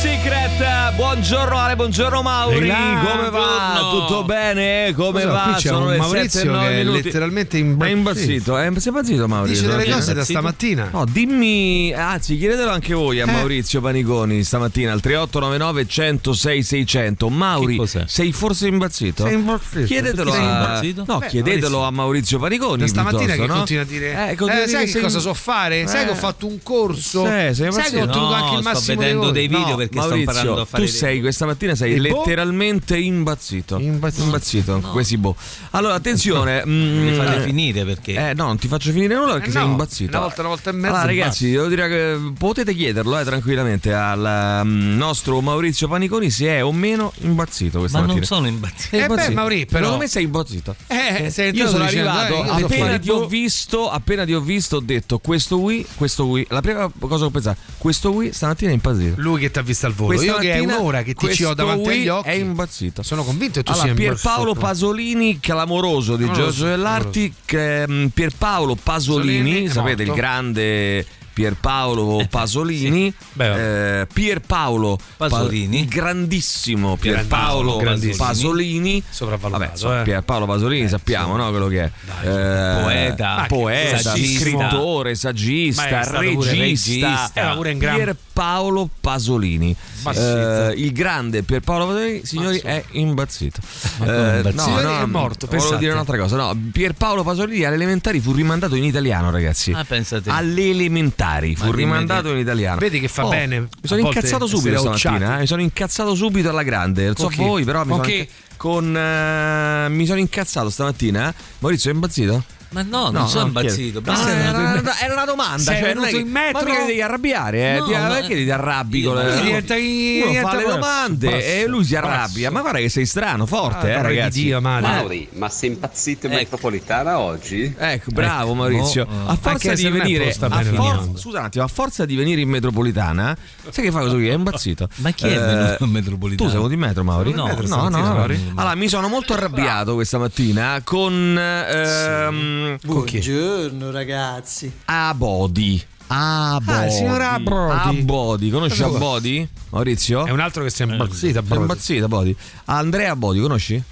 Secret, buongiorno Ale, buongiorno Mauri, là, come va? buongiorno. Tutto bene? Come Cosa, va? qui c'è Sono un le Maurizio 7 e 9 che è minuti. letteralmente È impazzito. impazzito, è sei impazzito Mauri? Dice delle cose da stamattina. No, dimmi, anzi chiedetelo anche voi a Eh. Maurizio Paniconi stamattina al 3899 106 600. Mauri, sei forse impazzito? Sei impazzito. Chiedetelo Perché sei a... impazzito? No, Beh, chiedetelo Maurizio, a Maurizio Paniconi Da stamattina che no? continua a dire Eh, continua a eh, dire sai che sei- cosa so fare? Sai Eh. che ho fatto un corso? Sì, sei sai che ho ottenuto anche il No, sto massimo vedendo dei video No, perché sto Maurizio, imparando a fare tu sei questa mattina sei E boh? letteralmente imbazzito. Impazzito. Impazzito, questi boh. Allora, attenzione, mm, Mi fate eh, finire perché Eh, no, non ti faccio finire nulla perché Eh, sei no, imbazzito. una volta, una volta e mezzo Allora, ragazzi, devo dire che potete chiederlo eh, tranquillamente al mm, nostro Maurizio Paniconi se è o meno imbazzito questa ma non mattina. sono impazzito. Sei Eh beh, impazzito? Mauri, però- Secondo me sei imbazzito. Eh, sei Io sono arrivato, eh, io so appena ti ho visto, appena ti ho visto, ho detto questo Wii, questo Wii. La prima cosa che ho pensato, questo Wii stamattina è impazzito. Lui che ti ha visto al volo. Questa Io che è un'ora che ti ci ho davanti agli occhi. È imbazzito. Sono convinto che tu Allora, sia Pierpaolo. Pasolini, clamoroso di Giorgio Dell'Arti. mm, Pierpaolo Pasolini, sapete, il grande. Pierpaolo Pasolini, Beh, eh, Pierpaolo Pasolini. Pa- grandissimo Pierpaolo grandissimo. Pasolini, Sopravvalutato, Vabbè, so- eh. Pierpaolo Pasolini sappiamo no, quello che è Eh, Poeta. poeta, saggista. scrittore, saggista, regista, regista. Era pure in gran- Pierpaolo Pasolini. Eh, il grande Pierpaolo Pasolini, signori, è imbazzito. Eh, imbazzito? Signori, è morto, Volevo pensate. dire un'altra cosa. No, Pierpaolo Pasolini alle elementari fu rimandato in italiano, ragazzi. Ah, pensate. Alle elementari fu Ma dimmi rimandato in italiano. Vedi che fa Oh, bene Mi sono incazzato subito stamattina. eh, Mi sono incazzato subito alla grande. Non so chi? voi, però mi Con sono inca- con eh, mi sono incazzato stamattina. Maurizio è imbazzito? Ma no, No, non sono no, impazzito. chiedo. Basta No, era, una- era una domanda. Sei cioè, venuto che- in metro? Ma perché devi arrabbiare? Eh? No, Ti- ma- perché ti arrabbi Io con le... Diventa- Uno diventa fa le domande e lui si arrabbia. Ma guarda che sei strano, forte, Ah, eh, di ragazzi. Dio. Mauri, ma sei impazzito in Ecco. metropolitana oggi? Ecco, bravo Maurizio. oh, oh. A forza di venire a for- scusa un attimo, a forza di venire in metropolitana, sai che fa qui? È impazzito. Ma chi è venuto in metropolitana? Tu sei venuto in metro, Mauri? No, no, no. Allora, mi sono molto arrabbiato questa mattina con ehm? Buongiorno ragazzi. Abodi. Abodi. il signor Abodi. Abodi, conosci Cosa- Abodi? Maurizio? È un altro che si è imbazzito. Sei Abodi. impazzito, Abodi. Andrea Abodi, conosci?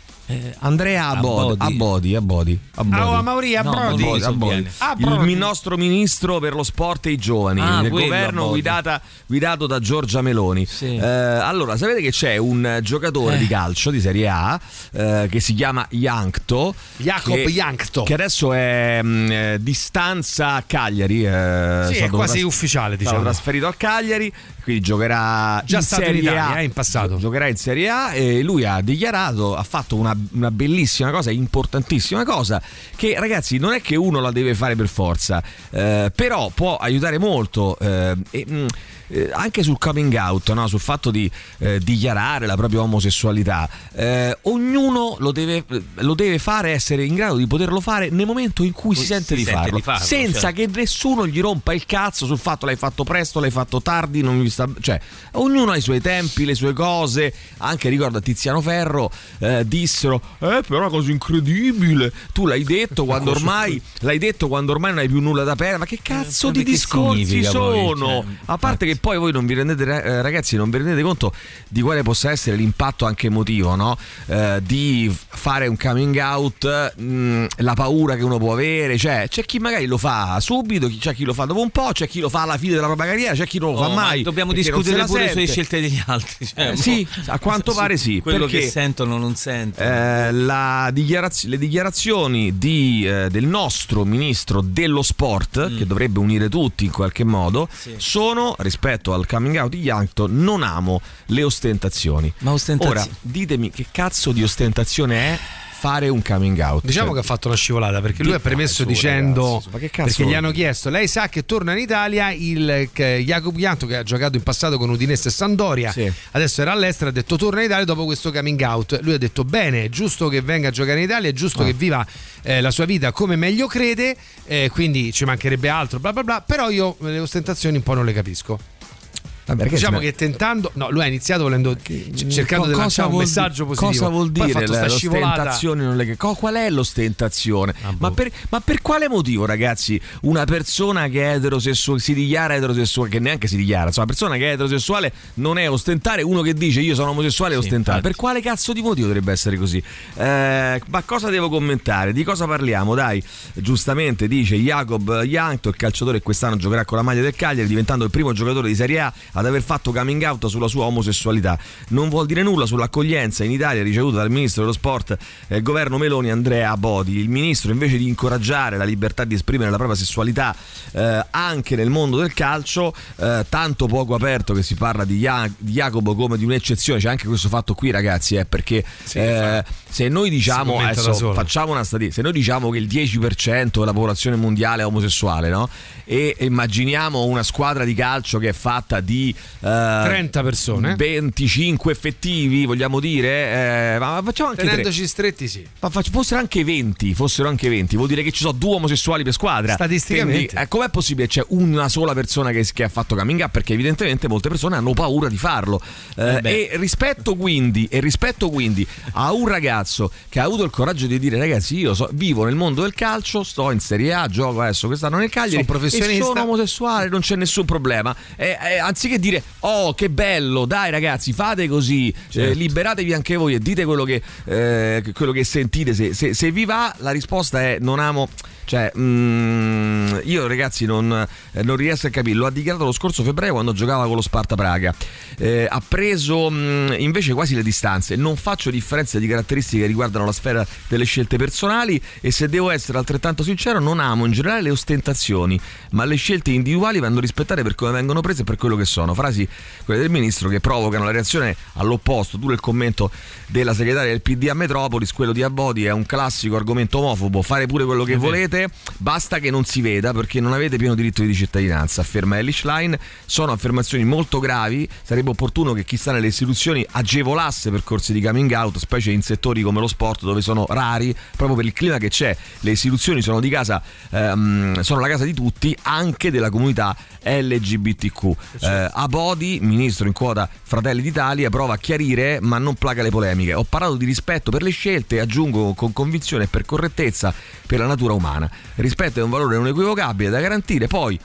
Andrea Abodi. Abodi. Abodi, Abodi. Abodi. Ah, oh, Mauri, a No, Abodi, Abodi. il nostro ministro per lo sport e i giovani Ah, del quello, governo Abodi. guidata- guidato da Giorgia Meloni. Sì. Eh, allora, sapete che c'è un giocatore Eh. di calcio di Serie A eh, che si chiama Jankto. Jacob che, Jankto. Che adesso è mh, eh, di stanza a Cagliari. eh, Sì, è stato quasi tras- ufficiale, stato diciamo. trasferito al Cagliari, quindi giocherà Già in stato in Serie Italia, A. eh, in passato. Giocherà in Serie A e lui ha dichiarato, ha fatto una, una bellissima cosa, importantissima cosa, che ragazzi non è che uno la deve fare per forza, eh, però può aiutare molto. eh, e, mh, eh, anche sul coming out, no? sul fatto di eh, dichiarare la propria omosessualità, eh, ognuno lo deve, lo deve fare, essere in grado di poterlo fare nel momento in cui si, Si sente, di, sente farlo, di farlo, senza certo. che nessuno gli rompa il cazzo sul fatto l'hai fatto presto, l'hai fatto tardi, non mi sta... cioè ognuno ha i suoi tempi, le sue cose, anche ricorda Tiziano Ferro eh, dissero "Eh, però è una cosa incredibile". Tu l'hai detto quando ormai l'hai detto quando ormai non hai più nulla da perdere, ma che cazzo Eh, di discorsi significa poi? sono? Cioè, A parte che poi voi non vi rendete eh, ragazzi, non vi rendete conto di quale possa essere l'impatto anche emotivo, no? Eh, di fare un coming out, mh, la paura che uno può avere, cioè c'è chi magari lo fa subito, c'è chi lo fa dopo un po', c'è chi lo fa alla fine della propria carriera, c'è chi non lo fa Oh, ma mai. Dobbiamo discutere la pure sulle scelte degli altri. cioè, Eh, sì, a quanto pare sì, Quello perché- che sentono non sentono. Eh, dichiaraz- le dichiarazioni di, eh, del nostro ministro dello sport, che dovrebbe unire tutti in qualche modo, Mm. Sì. sono rispetto al coming out di Yankto. Non amo le ostentazioni. Ma ostentazioni- Ora, ditemi che cazzo di ostentazione è fare un coming out? Diciamo Cioè, che ha fatto una scivolata perché lui ha premesso cazzo, dicendo ragazzi, ma che cazzo perché gli hanno chiesto lei sa che torna in Italia il Jacob Gianto che ha giocato in passato con Udinese e Sandoria Sì. adesso era all'estero ha detto torna in Italia dopo questo coming out lui ha detto bene è giusto che venga a giocare in Italia è giusto Ah. che viva eh, la sua vita come meglio crede eh, quindi ci mancherebbe altro bla bla bla però io le ostentazioni un po' non le capisco Vabbè, diciamo ma- che tentando, no, lui ha iniziato volendo cercando Co- di lanciare un vuol messaggio positivo. Cosa vuol dire la- l'ostentazione? non co- qual è l'ostentazione? Ah, ma, boh. per, ma per quale motivo, ragazzi, una persona che è eterosessuale si dichiara eterosessuale, che neanche si dichiara, insomma, una persona che è eterosessuale non è ostentare, uno che dice io sono omosessuale è Sì, ostentare. infatti. Per quale cazzo di motivo dovrebbe essere così? Eh, ma cosa devo commentare? Di cosa parliamo? Dai, giustamente dice Jacob Jankto, il calciatore che quest'anno giocherà con la maglia del Cagliari, diventando il primo giocatore di Serie A ad aver fatto coming out sulla sua omosessualità. Non vuol dire nulla sull'accoglienza in Italia ricevuta dal ministro dello sport del governo Meloni Andrea Bodi. Il ministro invece di incoraggiare la libertà di esprimere la propria sessualità eh, anche nel mondo del calcio, eh, tanto poco aperto che si parla di, Ja- di Jacopo come di un'eccezione, c'è anche questo fatto qui ragazzi, eh, perché eh, se noi diciamo, adesso solo. facciamo una statistica, se noi diciamo che il 10% della popolazione mondiale è omosessuale, no? E immaginiamo una squadra di calcio che è fatta di eh, 30 persone. 25 effettivi, vogliamo dire, eh, ma facciamo anche. Tenendoci stretti, sì. Ma faccio- fossero anche 20, fossero anche 20, vuol dire che ci sono due omosessuali per squadra. Statisticamente. Quindi, eh, com'è possibile c'è una sola persona che, che ha fatto coming up? Perché evidentemente molte persone hanno paura di farlo. Eh, Eh e rispetto quindi, e rispetto quindi a un ragazzo che ha avuto il coraggio di dire ragazzi io so- vivo nel mondo del calcio, sto in Serie A, gioco adesso quest'anno nel Cagliari Sono professionista. sono omosessuale, non c'è nessun problema. Eh, eh, anziché dire oh che bello, dai ragazzi fate così, Certo. eh, liberatevi anche voi e dite quello che, eh, quello che sentite, se, se- se vi va la risposta è non amo... Cioè, mm, io ragazzi non, eh, non riesco a capire. Lo ha dichiarato lo scorso febbraio quando giocava con lo Sparta Praga. Eh, ha preso mm, invece quasi le distanze. Non faccio differenze di caratteristiche che riguardano la sfera delle scelte personali. E se devo essere altrettanto sincero, non amo in generale le ostentazioni, ma le scelte individuali vanno rispettate per come vengono prese e per quello che sono. Frasi quelle del ministro che provocano la reazione all'opposto. Duro il commento della segretaria del PD a Metropolis, quello di Abodi è un classico argomento omofobo. Fare pure quello che volete, basta che non si veda perché non avete pieno diritto di cittadinanza, afferma Ellis Line. Sono affermazioni molto gravi. Sarebbe opportuno che chi sta nelle istituzioni agevolasse percorsi di coming out, specie in settori come lo sport dove sono rari, proprio per il clima che c'è. Le istituzioni sono di casa, ehm, sono la casa di tutti, anche della comunità LGBTQ. Eh, Abodi, ministro in quota Fratelli d'Italia, prova a chiarire ma non placa le polemiche. Ho parlato di rispetto per le scelte, aggiungo con convinzione e per correttezza per la natura umana. Rispetto è un valore non equivocabile da garantire, poi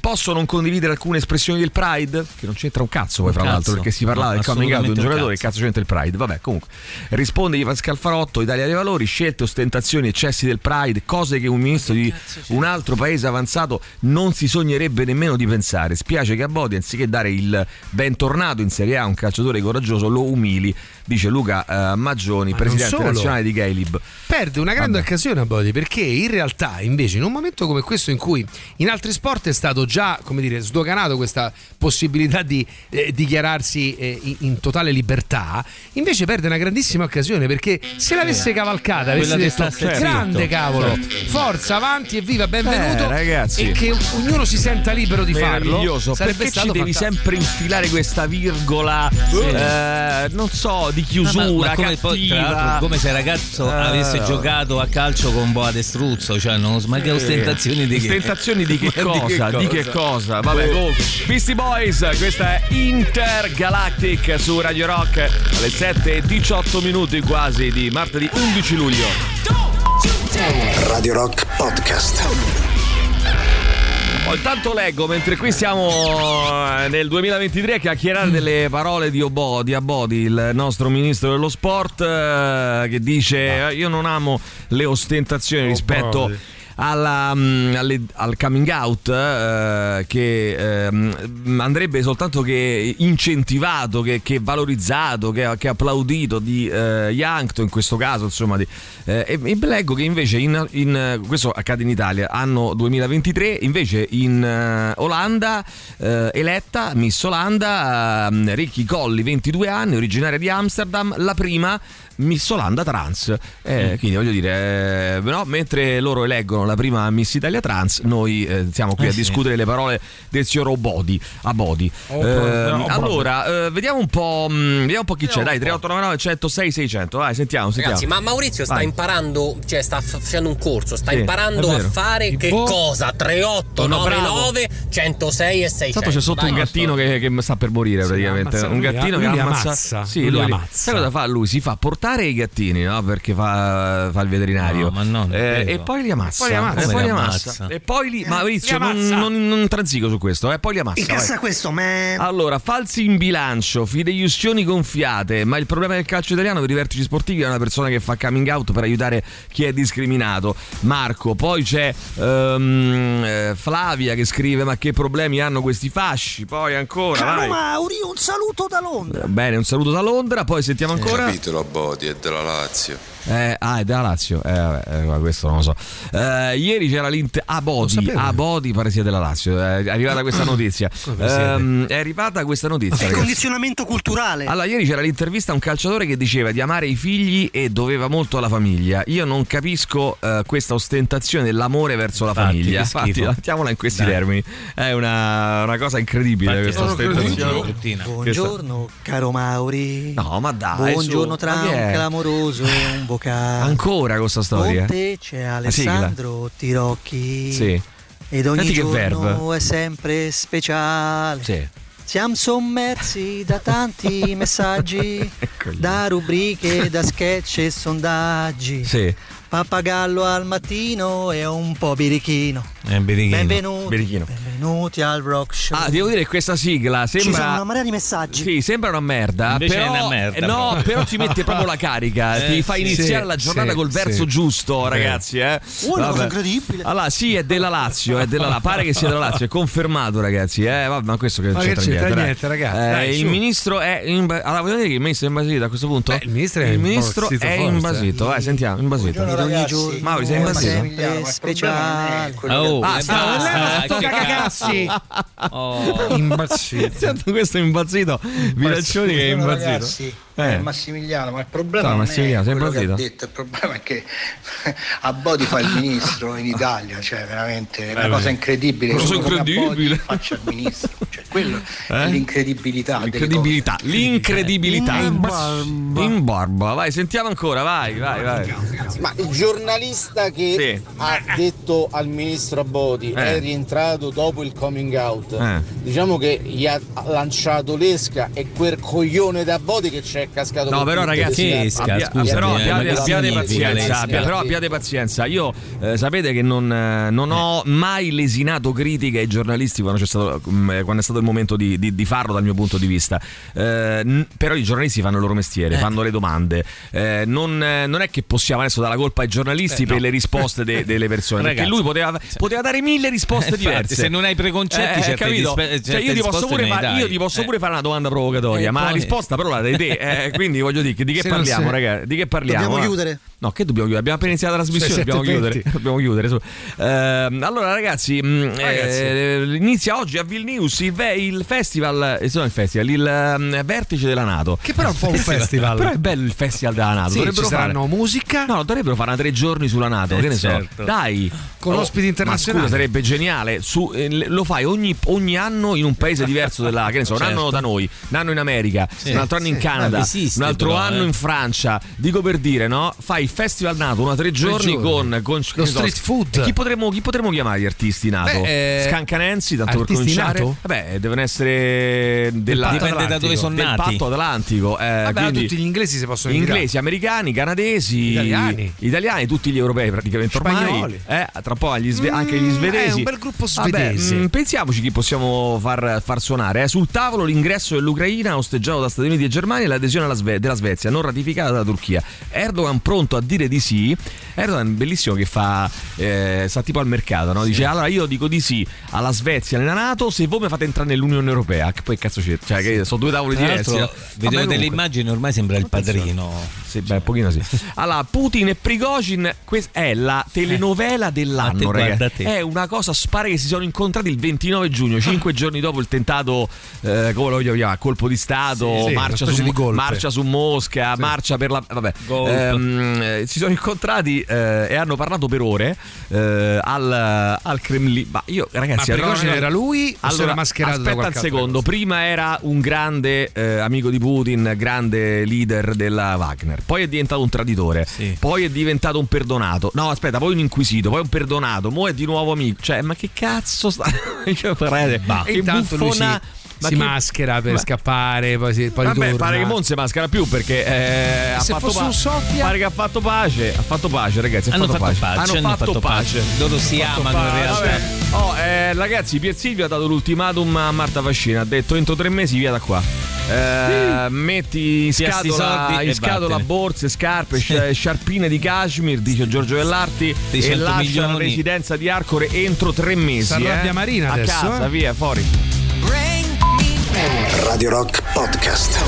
posso non condividere alcune espressioni del Pride, che non c'entra un cazzo poi Un fra l'altro, perché si parlava No, del coming out di un giocatore, che cazzo. cazzo c'entra il Pride? Vabbè, comunque. Risponde Ivan Scalfarotto, Italia dei Valori, scelte, ostentazioni, eccessi del Pride, cose che un ministro di un altro paese avanzato non si sognerebbe nemmeno di pensare. Spiace che a Bodi, anziché dare il bentornato in Serie A a un calciatore coraggioso, lo umili, dice Luca eh, Maggioni, Ma presidente nazionale di Gailib. Perde una grande Vabbè. occasione a Bodi perché in realtà invece in un momento come questo in cui in altri sport è stato già come dire sdoganato questa possibilità di eh, dichiararsi eh, in, in totale libertà invece perde una grandissima occasione perché se l'avesse cavalcata avesse Quella che detto grande cavolo forza avanti e viva benvenuto Eh, ragazzi. e che ognuno si senta libero di farlo sarebbe perché stato ci devi sempre infilare questa virgola, eh, non so, di Ma- ma- chiusura, ma come, poi, come se il ragazzo Eh, avesse giocato a calcio con Boa Destruzzo, cioè non, ma che ostentazioni di che? Ostentazioni di che Ma cosa? Di che cosa? Vabbè, comunque. Beastie Boys, questa è Intergalactic su Radio Rock alle 7 e 18 minuti quasi di martedì 11 luglio. Radio Rock Podcast. Oh, intanto leggo mentre qui siamo eh, nel 2023 a chiacchierare delle parole di Obo, di Abodi, il nostro ministro dello sport, eh, che dice: eh, Io non amo le ostentazioni rispetto. Obodi. Alla, mm, alle- al coming out eh, che ehm, andrebbe soltanto che incentivato, che, che valorizzato, che, che applaudito di eh, Yankto in questo caso, insomma, di, eh, e, e leggo che invece in, in, eh, questo accade in Italia, anno 2023, invece in eh, Olanda eh, eletta Miss Olanda ehm, Ricky Colli, 22 anni, originaria di Amsterdam, la prima Miss Olanda trans. Eh, Quindi voglio dire, eh, no, mentre loro eleggono la prima Miss Italia Trans, noi eh, siamo qui Eh a sì. discutere le parole del signor Obodi. Abodi. Oh, Eh, oh, allora, eh, vediamo un po'. mh, vediamo un po' chi c'è. Dai, 3899 106 600. Vai, sentiamo, sentiamo. Ragazzi, ma Maurizio sta Vai. imparando, cioè sta facendo un corso, sta Sì, imparando a fare che boh. cosa? 3899 106 e 600. Tanto c'è sotto Vai. un gattino che, che sta per morire praticamente. ammazza- un gattino che li ammazza. ammazza, Sì, lui, ammazza. sai cosa fa lui? Si fa portare i gattini, no? Perché fa, fa il veterinario. No, ma non Eh, e poi li ammazza. Poi li ammazza. E poi Come li ammazza. ammazza? E poi li. Maurizio, Li non, ammazza. non, non transigo su questo, eh. Poi li ammazza. Incassa questo, man. Allora, falsi in bilancio, fideiussioni gonfiate, ma il problema del calcio italiano per i vertici sportivi è una persona che fa coming out per aiutare chi è discriminato. Marco, poi c'è eh, Flavia che scrive ma che problemi hanno questi fasci, poi ancora... Caro vai. Mauri, un saluto da Londra. Bene, un saluto da Londra, poi sentiamo ancora... Capitolo Bodi è della Lazio. Eh, ah, è della Lazio. Eh, vabbè, eh, questo non lo so. Eh, ieri c'era l'Inter. A Bodi. sapevo. A Bodi pare sia della Lazio. È arrivata questa notizia. Ehm, è arrivata questa notizia. Ragazzi. condizionamento culturale. Allora, ieri c'era l'intervista a un calciatore che diceva di amare i figli e doveva molto alla famiglia. Io non capisco eh, questa ostentazione dell'amore verso la Infatti, famiglia. Infatti, mettiamola in questi Dai. termini. È una, una cosa incredibile Infatti, questa ostentazione. Buongiorno, caro Mauri. No, ma dai. Buongiorno su, è? clamoroso un vocale. Ancora questa storia? Con te c'è. Alessandro Tirocchi. Sì. Ed ogni Senti giorno è sempre speciale. Sì. Siamo sommersi da tanti messaggi, da rubriche, da sketch e sondaggi. Sì. Pappagallo al mattino e un po' birichino. È un birichino. Benvenuti, Birichino. benvenuti al rock show. Ah, devo dire che questa sigla Ci sono sembra. una marea di messaggi. Sì, sembra una merda. Invece però, è una merda, eh, No, però. però ci mette proprio la carica. Eh, ti fa sì. iniziare Sì, la giornata sì, col verso sì. giusto, ragazzi. Eh. Uh, una cosa incredibile. Allora, sì, è della Lazio. È della La- Pare che sia della Lazio. È confermato, ragazzi. Eh, vabbè, ma questo che Ma c'entra, c'entra niente, niente, ragazzi, Eh, dai, il su. ministro è. In... Allora, voglio dire che il ministro è imbasito a questo punto? Beh, il ministro è Il ministro è imbasito. Vai, sentiamo. Imbasito. Ed ogni giorno Mauri, sei è imbasito? sempre speciale. Oh, Ah, eh, sta- basta, che cagacazzi. cazzo. Oh. Impazzito. Sento questo è impazzito. Vilaccioni che è impazzito. Ragazzi, Eh. è Massimiliano, ma il problema Ciao, non Massimiliano, è sei quello che ha impazzito? detto, il problema è che a Bodi fa il ministro in Italia, cioè veramente è una Eh, cosa incredibile. Cosa incredibile. Faccia il ministro, cioè quello è Eh? l'incredibilità. delle L'incredibilità, cose. l'incredibilità. In barba. In barba. Vai, sentiamo ancora, vai, vai, vai. Ma il giornalista che Sì. ha detto al ministro Abodi Eh. è rientrato dopo il coming out. Eh. Diciamo che gli ha lanciato l'esca e quel coglione da Abodi che c'è cascato No, però ragazzi. Esca, abbia- scusami, però eh, abbiate, abbiate pazienza, abbia- però abbiate pazienza. Io eh, sapete che non, eh, non ho mai lesinato critiche ai giornalisti quando, c'è stato, mm, quando è stato il momento di, di- di farlo dal mio punto di vista. Eh, però i giornalisti fanno il loro mestiere, fanno le domande. Eh, non, eh, non è che possiamo adesso dare la colpa ai giornalisti Eh, no. per le risposte de- delle persone. perché Ragazzi, lui poteva, poteva dare mille risposte Infatti, diverse. se non hai preconcetti, Eh, certe capito? dispe- Cioè, io, ti posso pure fa- io ti posso Eh. pure fare una domanda provocatoria, E ma la risposta però la dai te. Eh, quindi voglio dire, di che Se parliamo, ragazzi? Di che parliamo? Dobbiamo eh? chiudere. No, che dobbiamo chiudere? Abbiamo appena iniziato la trasmissione, dobbiamo chiudere. 7:20. Dobbiamo chiudere. Ehm, allora, ragazzi, mh, Ragazzi. eh, inizia oggi a Vilnius il, ve- il festival, eh, no, il festival, il ehm, vertice della Nato. Che però è un po' un festival. Però è bello il festival della Nato. Sì, dovrebbero fare. musica. No, dovrebbero fare una tre giorni sulla Nato, Eh, che ne so. certo. Dai, Con ospiti internazionali. Scusa, sarebbe geniale. Su- eh, lo fai ogni, ogni anno in un paese diverso della. Che ne so, un Certo. anno da noi, un anno in America, un altro anno in Canada, esiste un altro però, anno eh. in Francia. Dico per dire, no? Fai festival nato, una tre giorni, giorni. con, con Lo so, street food. Chi potremmo, chi potremmo chiamare gli artisti nato? Beh, eh, Scancanensi, tanto per cominciare. nato? Vabbè, devono essere della, Dipende da dove sono del nati. patto atlantico. Eh, Vabbè, quindi- tutti gli inglesi si possono invitare. inglesi, americani, canadesi, Italiani. italiani, tutti gli europei praticamente Spagnoli. ormai. Eh, tra poco gli sve- anche gli svedesi. è un bel gruppo Vabbè, svedese. mm, pensiamoci chi possiamo far, far suonare. eh. Sul tavolo l'ingresso dell'Ucraina osteggiato da Stati Uniti e Germania e l'adesione alla Sve- della Svezia, non ratificata dalla Turchia. Erdogan pronto a dire di sì. Erdogan bellissimo che fa, eh, sta tipo al mercato, no? dice allora io dico di sì alla Svezia nella Nato se voi mi fate entrare nell'Unione Europea. Che poi cazzo c'è? Cioè, che sono due tavoli diversi. no? vedevo delle immagini, ormai sembra il padrino. Sì, beh, un pochino sì. Allora, Putin e Prigozhin, questa è la telenovela Ma dell'anno, guarda ragazzi. te. È una cosa spara che si sono incontrati il 29 giugno, cinque giorni dopo il tentato, eh, come lo vogliamo chiamare, colpo di Stato, Sì, sì, marcia, una su, marcia su Mosca, marcia per la... Vabbè. Ehm, eh, si sono incontrati eh, e hanno parlato per ore eh, al, al Cremlino. Ma io, ragazzi, Ma Prigozhin era lui allora, era mascherato Aspetta un secondo. Prima era un grande eh, amico di Putin, grande leader della Wagner. Poi è diventato un traditore. Poi è diventato un perdonato. No, aspetta, poi un inquisito, poi un perdonato. Mo' è di nuovo amico. Cioè, ma che cazzo sta. che parete? E Che intanto lui si, buffona- ma si che- maschera per ma- scappare, poi, si, poi Vabbè, ritorna. pare che non si maschera più perché eh, ha Se fatto un soffia- Pare che ha fatto pace. Ha fatto pace, ragazzi. Ha Hanno fatto, fatto pace. pace, Hanno hanno fatto, fatto pace. pace. Loro si amano in realtà. Oh, eh, ragazzi, Pier Silvio ha dato l'ultimatum a Marta Fascina. Ha detto entro tre mesi via da qua. Eh, metti in scatola, in scatola borse, scarpe, sci- sciarpine di cashmere, dice Giorgio Vellarti. E 100 lascia la milioni. residenza di Arcore entro tre mesi. S'arrabbia eh. Marina a adesso, casa, eh. via, fuori. Radio Rock Podcast.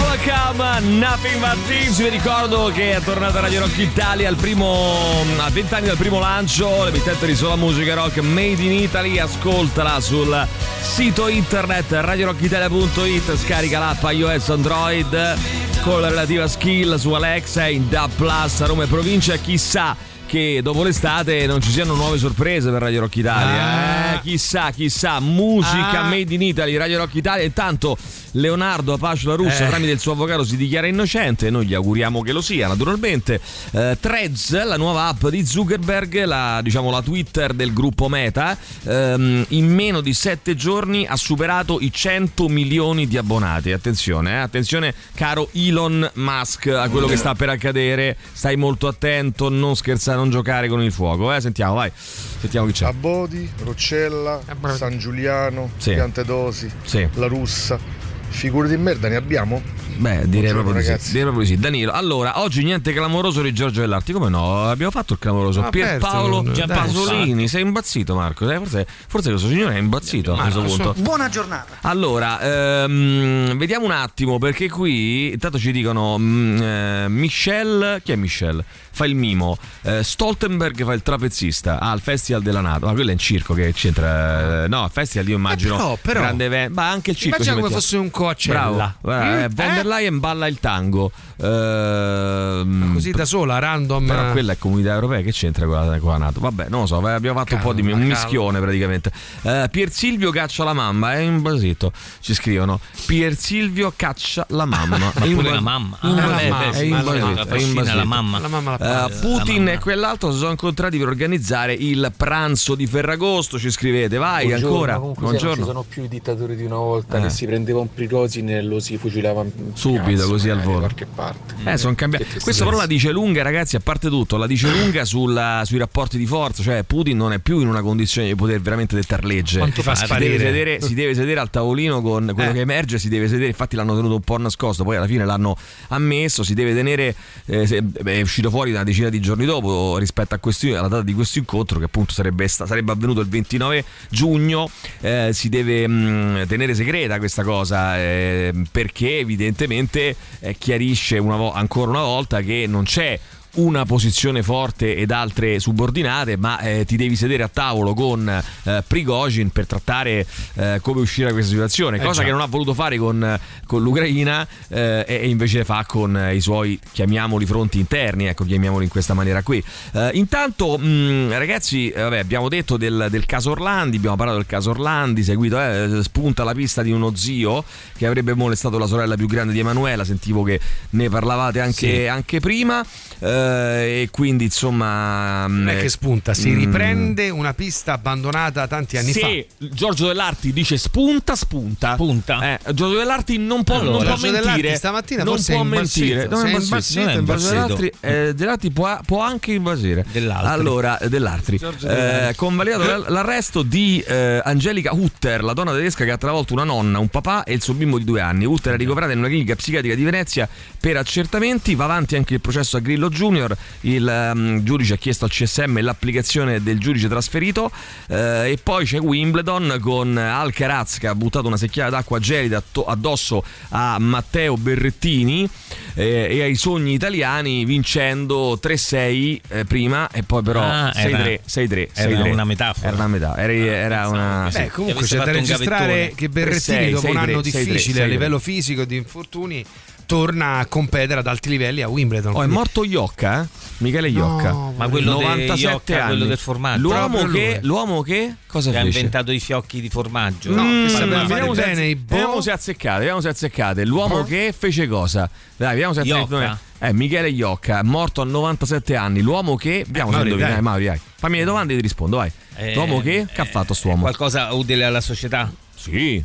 Welcome, Nothing But. Vi ricordo che è tornata Radio Rock Italia al primo, a 20 anni dal primo lancio, l'emittente di sola musica rock Made in Italy. Ascoltala sul sito internet radiorockitalia.it. Scarica l'app iOS Android con la relativa skill su Alexa in DAB Plus a Roma e provincia. Chissà che dopo l'estate non ci siano nuove sorprese per Radio Rock Italia. Ah. eh? Chissà, chissà, musica Ah. made in Italy, Radio Rock Italia. Intanto Leonardo Apace la Russa Eh. tramite il suo avvocato si dichiara innocente, noi gli auguriamo che lo sia naturalmente. Eh, Threads, la nuova app di Zuckerberg, la, diciamo la Twitter del gruppo Meta, ehm, in meno di sette giorni ha superato i 100 milioni di abbonati. Attenzione, eh, attenzione caro Elon Musk a quello che sta per accadere, stai molto attento, non scherzare, non giocare con il fuoco. Eh? Sentiamo, vai, sentiamo chi c'è. Abodi, Roccella, San Giuliano, Sì. Piantedosi, Sì. La Russa. Figure di merda ne abbiamo? Beh, direi proprio, di sì, direi proprio di sì. Danilo, allora, oggi niente clamoroso di Giorgio Vellarti. Come no? Abbiamo fatto il clamoroso. Ma Pierpaolo Già dai, Pasolini, sei imbazzito, Marco. Eh, Forse, forse questo signore è imbazzito a questo punto. Buona giornata. Allora, ehm, vediamo un attimo perché qui intanto ci dicono mm, eh, Michel, chi è Michel? Fa il mimo, eh, Stoltenberg fa il trapezzista al Festival della Nato, ma quello è un circo che c'entra. eh, no, festival io immagino però, però. grande evento, ma anche il circo Immagina come mettiamo. fosse un coaccella. Bravo, guarda, eh, Mm, von der eh? Leyen balla il tango. Ehm, Così da sola, random. però quella è comunità europea, che c'entra con la, con la NATO? Vabbè, non lo so, abbiamo fatto un po' di Calma, un calma. mischione praticamente. Eh, Pier Silvio caccia la mamma, è imbasito. Ci scrivono. Pier Silvio caccia la mamma. Ma È pure la mamma. in- Ah, la è fascina imbasito. la mamma. La mamma la Eh. Putin e quell'altro si sono incontrati per organizzare il pranzo di Ferragosto. Ci scrivete, vai Buongiorno, ancora. comunque sia, non ci Buongiorno. sono più i dittatori di una volta Eh. che si prendeva un Prigozhin e lo si fucilava Subito, cazzo, così al volo. da qualche parte. Eh, sono cambiati. Questo però la dice lunga, ragazzi, a parte tutto, la dice lunga sulla- sui rapporti di forza, cioè Putin non è più in una condizione di poter veramente dettare legge. Quanto fa si, sparire. deve sedere, si deve sedere al tavolino con quello Eh. che emerge, si deve sedere, infatti l'hanno tenuto un po' nascosto, poi alla fine l'hanno ammesso, si deve tenere, eh, se- beh, è uscito fuori una decina di giorni dopo rispetto a questi- alla data di questo incontro che appunto sarebbe, sarebbe avvenuto il 29 giugno, eh, si deve mh, tenere segreta questa cosa eh, perché evidentemente eh, chiarisce una vo- ancora una volta che non c'è una posizione forte ed altre subordinate, ma eh, ti devi sedere a tavolo con eh, Prigozhin per trattare eh, come uscire da questa situazione, Eh cosa che non ha voluto fare con, con l'Ucraina eh, e e invece fa con eh, i suoi, chiamiamoli fronti interni, ecco, chiamiamoli in questa maniera qui. Eh, intanto, mh, ragazzi, eh, vabbè, abbiamo detto del, del caso Orlandi, abbiamo parlato del caso Orlandi, seguito, eh, spunta la pista di uno zio che avrebbe molestato la sorella più grande di Emanuela, sentivo che ne parlavate anche, Sì. anche prima eh, e quindi insomma... Non è eh, che spunta, si mm, riprende una pista abbandonata tanti anni sì, fa. Giorgio Dell'Arti dice spunta, spunta. Punta. Eh, Giorgio Dell'Arti non può, Allora, non può Giorgio Dell'Arti mentire. stamattina non può è mentire. Non è è impazzito. Non Giorgio impazzito. Dell'Arti, eh, Dell'Arti può, può anche impazzire. Dell'Altri. Allora, eh. Giorgio Eh, Dell'Arti. convalidato l'arresto di eh, Angelica Hutter, la donna tedesca che ha travolto una nonna, un papà e il suo bimbo di due anni. Hutter è ricoverata in una clinica psichiatrica di Venezia per accertamenti. Va avanti anche il processo a Grillo Junior. Il ehm, giudice ha chiesto al CSM l'applicazione del giudice trasferito. Eh, e poi c'è Wimbledon con Alcaraz che ha buttato una secchiata d'acqua gelida addosso a Matteo Berrettini eh, e ai sogni italiani vincendo 3-6 eh, prima e poi però Ah, 6-3. 6-3, era 6-3. una metafora. Era una metà, era, era una. Beh, comunque c'è da un registrare che Berrettini 6, dopo un 6, anno 3, 6, difficile 3, a livello fisico di infortuni torna a competere ad alti livelli a Wimbledon. Oh, è morto Iocca, eh? Michele Iocca. No, Ma quello del 97 Iocca, anni. quello del formaggio. L'uomo che, l'uomo che cosa Che ha inventato i fiocchi di formaggio. No, Mm, che vediamo, se, bene boh. vediamo se azzeccate, vediamo se azzeccate. L'uomo Boh. che fece cosa? Dai, vediamo se azzeccate. Eh, Michele Iocca, morto a 97 anni. L'uomo che. Vediamo se Mauri, indovina. dai. Eh, Mauri, dai. Fammi le domande e ti rispondo, vai. Eh, L'uomo che? Che ha fatto st'uomo? Qualcosa utile alla società? Sì.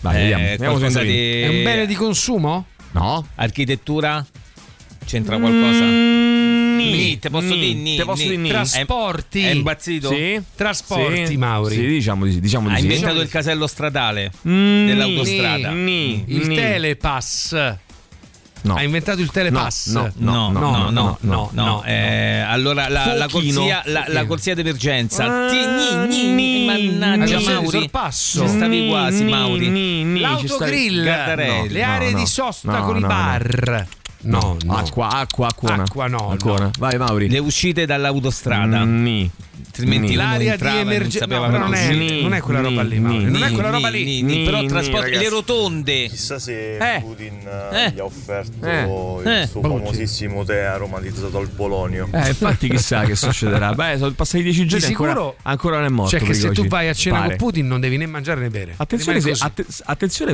Vai, Eh, vediamo. vediamo se di... È un bene di consumo? No. Architettura? C'entra qualcosa? Ni, te posso Ni. dire ni, Te posso ni. dire ni. Trasporti. È impazzito? Sì. Trasporti, Sì. Mauri. Sì, diciamo di sì. Diciamo di Ha sì. inventato il casello stradale Mm, dell'autostrada. Ni. Il Ni. telepass. No. Ha inventato il telepass. No, No, no, no, no, no. Eh, allora la, corsia, la, la corsia d'emergenza. Ah, mannaggia. Mauri. Ci stavi quasi, Mauri. L'autogrill. Le aree di sosta con i bar. No, no. Acqua, acqua, acquona. Acqua, no. Vai, Mauri. Le uscite dall'autostrada. Ni. Altrimenti L'area di emergenza. No, non non è quella roba lì. Non è quella roba lì. ni, ni, Ni, però ni, trasporti ragazzi. le rotonde. Chissà se Eh. Putin Eh. eh, gli ha offerto Eh. il suo Putin. famosissimo tè aromatizzato al polonio. Eh, infatti chissà che succederà. Beh, sono passati dieci giorni Di ancora, sicuro- ancora non è morto. Cioè che se tu vai a cena con Putin non devi né mangiare né bere. Attenzione, se-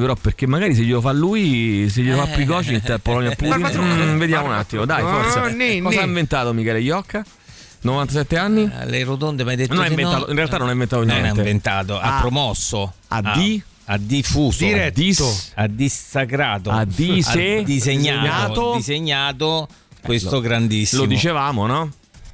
però perché magari se glielo fa lui, se glielo fa Eh. Prigozhin, te Polonia Putin. Barba troppo. Mm, vediamo un attimo, dai, forza. No, Cosa ha inventato Michele Iocca? 97 anni? Eh, Le rotonde, mi hai detto Non inventato- no? in realtà non ha inventato Non niente. ha inventato, ha Ha- promosso. ha di- ha diffuso. Diretto. Dis- ha dissacrato. Ha dise- ha disegnato. disegnato. disegnato questo lo- grandissimo. Lo dicevamo, no?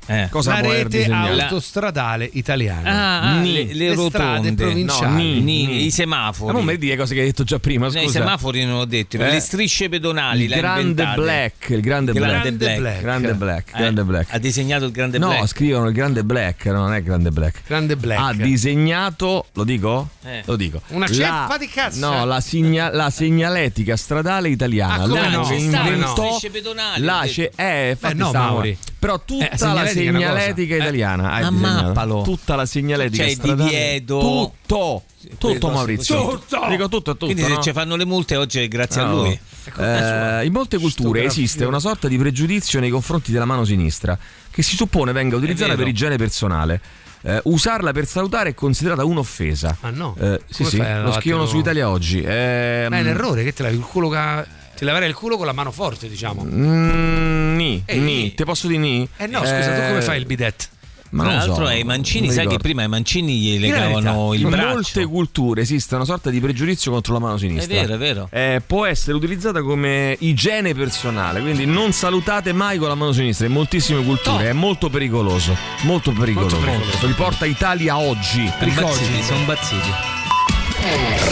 Eh. Cosa la rete autostradale italiana. Ah, ah, Ni. le, le Le strade rotonde. provinciali. No, ni, Ni, ni. I semafori. Ma non mi dire cose che hai detto già prima, No, scusa. I semafori non ho detto, Eh. le strisce pedonali. il grande inventate. black, il grande black. Grande black. Black. Grande black, Eh, grande black. Ha disegnato il grande No, black. scrivono il grande black, no, non è grande black. Grande black. Ha disegnato, lo dico? Eh. Lo dico. Una La- ceppa di cazzo. No, la, segna- la segnaletica stradale italiana. Ah, come L'uomo no? inventò le strisce pedonali, la ce- eh, infatti Eh, no, stava. Mauri. Però tutta Eh, la segnaletica segnaletica italiana hai mappalo. Tutta la segnaletica C'è il stradale. divieto. Tutto. Tutto Maurizio. Tutto. Dico tutto, tutto. Quindi se no? ci fanno le multe oggi è grazie a No. lui. Eh, in molte culture esiste una sorta di pregiudizio nei confronti della mano sinistra che si suppone venga utilizzata per igiene personale. Eh, usarla per salutare è considerata un'ofesa. Ah, no? Eh, sì, sì, a lo scrivono su Italia oggi. Ehm, Ma è un errore che te lavi il culo ca- ti laverai il culo con la mano forte, diciamo. mm, ni, ni, te posso dire ni? Eh no, scusa, tu come Eh, fai il bidet? Ma Tra l'altro so, ai mancini, sai che prima ai mancini gli legavano il in braccio. molte culture esiste una sorta di pregiudizio contro la mano È sinistra. vero, è vero. Eh, può essere utilizzata come igiene personale, quindi non salutate mai con la mano sinistra. In moltissime culture è molto pericoloso. Molto pericoloso. Molto pericoloso. Riporta Italia oggi. Impazziti, sono impazziti.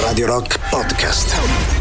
Radio Rock Podcast.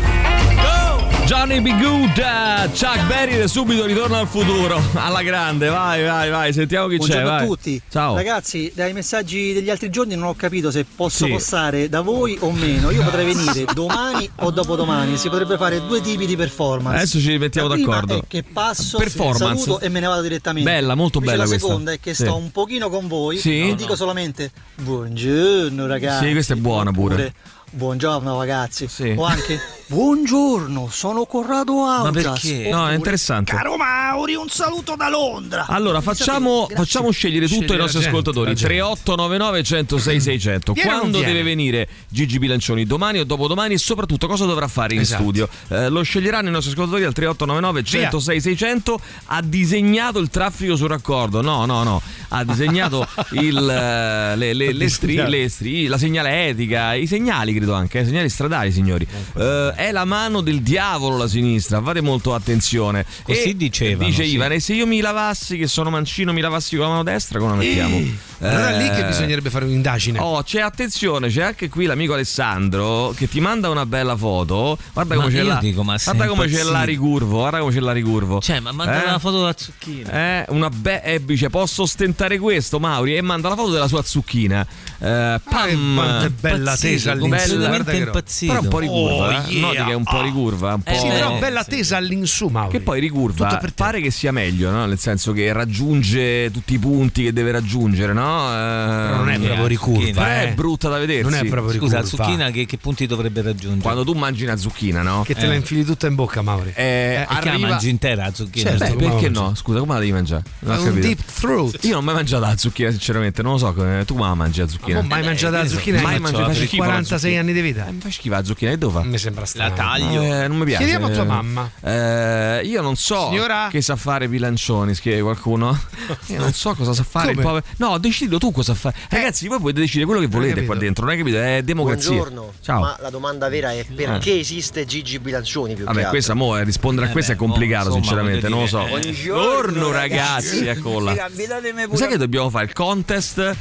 Johnny B. Good, eh, Chuck Berry subito ritorno al futuro. Alla grande, vai, vai, vai. Sentiamo chi c'è. Buongiorno vai. a tutti. Ciao. Ragazzi, dai messaggi degli altri giorni non ho capito se posso Sì. postare da voi o meno. Io potrei venire domani o dopodomani. Si potrebbe fare due tipi di performance. Adesso ci mettiamo La d'accordo. Che passo, saluto e me ne vado direttamente. Bella, molto Invece bella la questa. seconda è che Sì. sto un pochino con voi Sì. e dico solamente buongiorno ragazzi. Sì, questa è buona pure. Oppure, Buongiorno ragazzi. Sì. O anche buongiorno, sono Corrado Augias. perché? No, è interessante. Caro Mauri, un saluto da Londra. Allora, facciamo, facciamo scegliere tutto ai la nostri gente, ascoltatori. la gente. 3899 106 600. Viene o non Quando viene? deve venire Gigi Bilancioni? Domani o dopodomani? E soprattutto cosa dovrà fare in Esatto. studio? Eh, lo sceglieranno i nostri ascoltatori al 3899 Via. 106 600. Ha disegnato il traffico sul raccordo? No, no, no. Ha disegnato il, eh, le, le, le stri- le stri- la segnaletica, i segnali, credo anche, eh, segnali stradali, signori. Eh, è la mano del diavolo la sinistra. Fate molto attenzione. Così E dicevano, Dice sì. Ivan, e se io mi lavassi, che sono mancino, mi lavassi con la mano destra, come la mettiamo? Allora è lì che Eh, bisognerebbe fare un'indagine. Oh, c'è attenzione, c'è anche qui l'amico Alessandro che ti manda una bella foto. Guarda Ma come c'è io la, dico, guarda come c'è la ricurvo, guarda come c'è la ricurvo. Cioè, ma manda Eh? una foto della zucchina. Eh, una be- eh, dice, posso ostentare questo, Mauri? E manda la foto della sua zucchina. Eh, pam, quanto è bella tesa all'insù. guarda che impazzito. però un po' ricurva. Oh, eh. yeah. Noti che è un po' ricurva. Un po'... Eh, Sì, però bella sì. tesa all'insù, Mauri. Che poi ricurva, pare che sia meglio, no? nel senso che raggiunge tutti i punti che deve raggiungere, no? No? Eh, non è proprio ricurva, però eh. è brutta da vedersi. Non è proprio Scusa, la ricurva. zucchina che, che punti dovrebbe raggiungere? Quando tu mangi una zucchina, no? Che te la infili tutta in bocca, Mauri. Eh, E che la arriva- mangi intera la zucchina? Certo, Beh, perché no? Scusa, come la devi mangiare? Non ho È un capito. deep throat. Io non ho mai mangiato la zucchina, sinceramente, non lo so. Tu come la mangi la zucchina? Ma mai mangiato la zucchina? Mai Hai mangiato la zucchina. 46 anni di vita. Eh, mi fa schifo la zucchina, devo fare? Mi sembra strano. La taglio. Eh, non mi piace. Chiediamo a tua mamma. Eh, io non so Signora? che sa fare bilancioni, scrive qualcuno. Io non so cosa sa fare il Come? povero. No, decidilo tu cosa fare. Ragazzi, voi potete decidere quello che volete qua dentro, non è capito? È democrazia. Buongiorno. Ciao. Ma la domanda vera è perché esiste Gigi Bilancioni più Vabbè, questa mo, eh, rispondere a Eh questo beh, è complicato, insomma, sinceramente, non lo so. eh. Buongiorno ragazzi, eccola. Capitatemi Mi sa che dobbiamo fare il contest?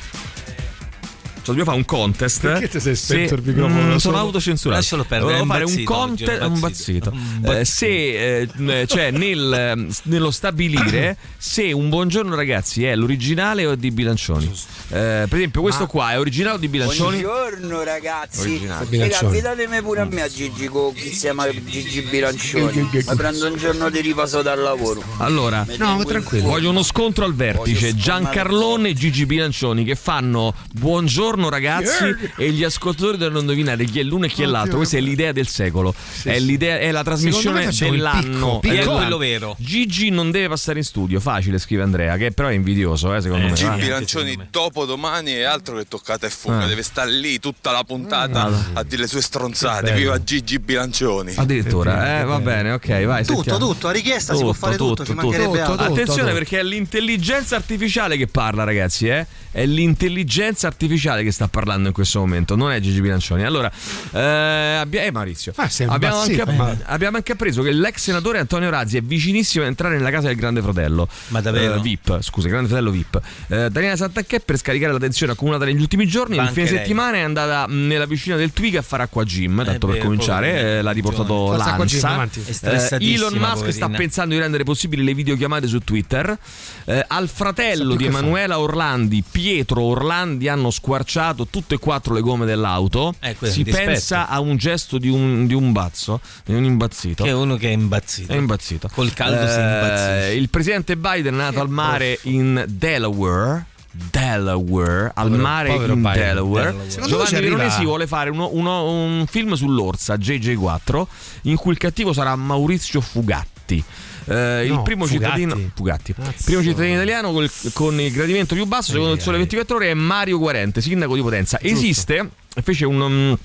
Cioè, dobbiamo fare un contest. Perché ti sei spento Se- il microfono Mm, sono solo? autocensurato. Lascialo perdere, Volevo fare un contest. è Un bazzito. Eh, se eh, cioè nel, nello stabilire se un buongiorno ragazzi è l'originale o è di Bilancioni. Eh, per esempio, questo qua è originale o di Bilancioni? Buongiorno ragazzi. Originale. Capitatemi pure a me a Gigi co- insieme a Gigi Bilancioni. Mi prendo un giorno di riposo dal lavoro. Allora, No, tranquillo. Voglio uno scontro al vertice. Giancarlone e Gigi Bilancioni che fanno buongiorno ragazzi e gli ascoltatori devono indovinare chi è l'uno e chi è l'altro. Questa è l'idea del secolo. È, l'idea, è la trasmissione dell'anno. picco, picco. dell'anno. quello vero. Gigi non deve passare in studio. Facile, scrive Andrea, che però è invidioso, eh, secondo me. G. va. Bilancioni dopo domani è altro che toccata e fuga, Eh. deve stare lì tutta la puntata Ah. a dire le sue stronzate. Viva Gigi Bilancioni. Addirittura, eh, va bene, ok, vai. Tutto, sentiamo. tutto, a richiesta si può fare tutto, ci mancherebbe tutto, tutto. Attenzione perché è l'intelligenza artificiale che parla, ragazzi. Eh? È l'intelligenza artificiale che sta parlando in questo momento, non è Gigi Bilancioni. Allora, eh, abbia- eh, Maurizio, Ah, abbiamo, anche, ma- abbiamo anche appreso che l'ex senatore Antonio Razzi è vicinissimo a entrare nella casa del Grande Fratello. Ma davvero? Eh, VIP, scusa, Grande Fratello VIP. Eh, Daniela Santanchè, per scaricare la tensione accumulata negli ultimi giorni, il fine settimana è andata mh, nella piscina del Twig a fare acqua gym. Tanto per vero, cominciare, eh, l'ha riportato Eh, stressatissima, Elon Musk sta pensando di rendere possibili le videochiamate su Twitter. Eh, al fratello di Emanuela Orlandi, Pietro Orlandi, hanno squarciato tutte e quattro le gomme dell'auto. Eh, è si dispetto. pensa a un gesto di un, di un bazzo, di un imbazzito. Che è uno che è impazzito. È imbazzito. Col caldo si impazzisce. Il presidente Biden è nato al mare in Delaware. Delaware, al Povero- mare povero in Biden. Delaware. Delaware. Secondo Giovanni Veronesi vuole fare uno- uno- un film sull'orsa JJ4 in cui il cattivo sarà Maurizio Fugatti. Eh, il No, primo Fugatti. cittadino Fugatti. Cazzo. primo cittadino italiano col- con il gradimento più basso secondo il sole 24 ore è Mario Guarente sindaco di Potenza esiste fece un um,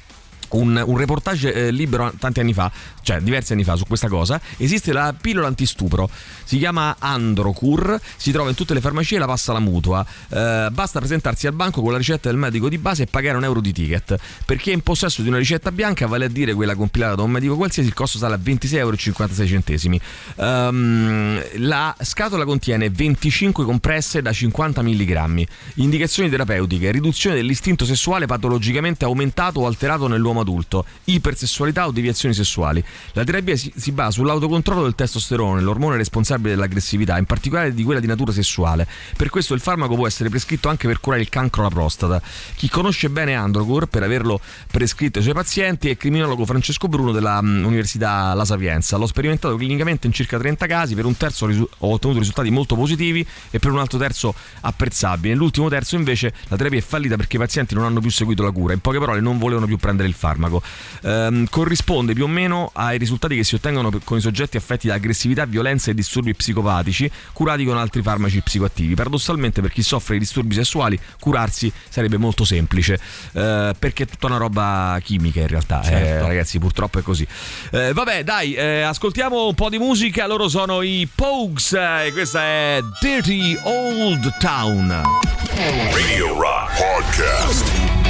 un, un reportage eh, libero tanti anni fa, cioè diversi anni fa su questa cosa. Esiste la pillola antistupro, si chiama Androcur, si trova in tutte le farmacie e la passa la mutua. Eh, basta presentarsi al banco con la ricetta del medico di base e pagare un euro di ticket. Per chi è in possesso di una ricetta bianca, vale a dire quella compilata da un medico qualsiasi, il costo sale a 26,56 euro. Ehm, la scatola contiene 25 compresse da 50 mg, indicazioni terapeutiche, riduzione dell'istinto sessuale patologicamente aumentato o alterato nell'uomo adulto, ipersessualità o deviazioni sessuali. La terapia si, si basa sull'autocontrollo del testosterone, l'ormone responsabile dell'aggressività, in particolare di quella di natura sessuale. Per questo il farmaco può essere prescritto anche per curare il cancro alla prostata. Chi conosce bene Androcur per averlo prescritto ai suoi pazienti è il criminologo Francesco Bruno dell'Università La Sapienza. L'ho sperimentato clinicamente in circa 30 casi, per un terzo ho ottenuto risultati molto positivi e per un altro terzo apprezzabili. Nell'ultimo terzo invece la terapia è fallita perché i pazienti non hanno più seguito la cura, in poche parole non volevano più prendere il farmaco. Ehm, corrisponde più o meno ai risultati che si ottengono con i soggetti affetti da aggressività, violenza e disturbi psicopatici curati con altri farmaci psicoattivi. Paradossalmente per chi soffre di disturbi sessuali curarsi sarebbe molto semplice eh, perché è tutta una roba chimica in realtà, eh, ragazzi purtroppo è così. Eh, vabbè dai, eh, ascoltiamo un po' di musica, loro sono i Pogues eh, e questa è Dirty Old Town. Radio Rock Podcast.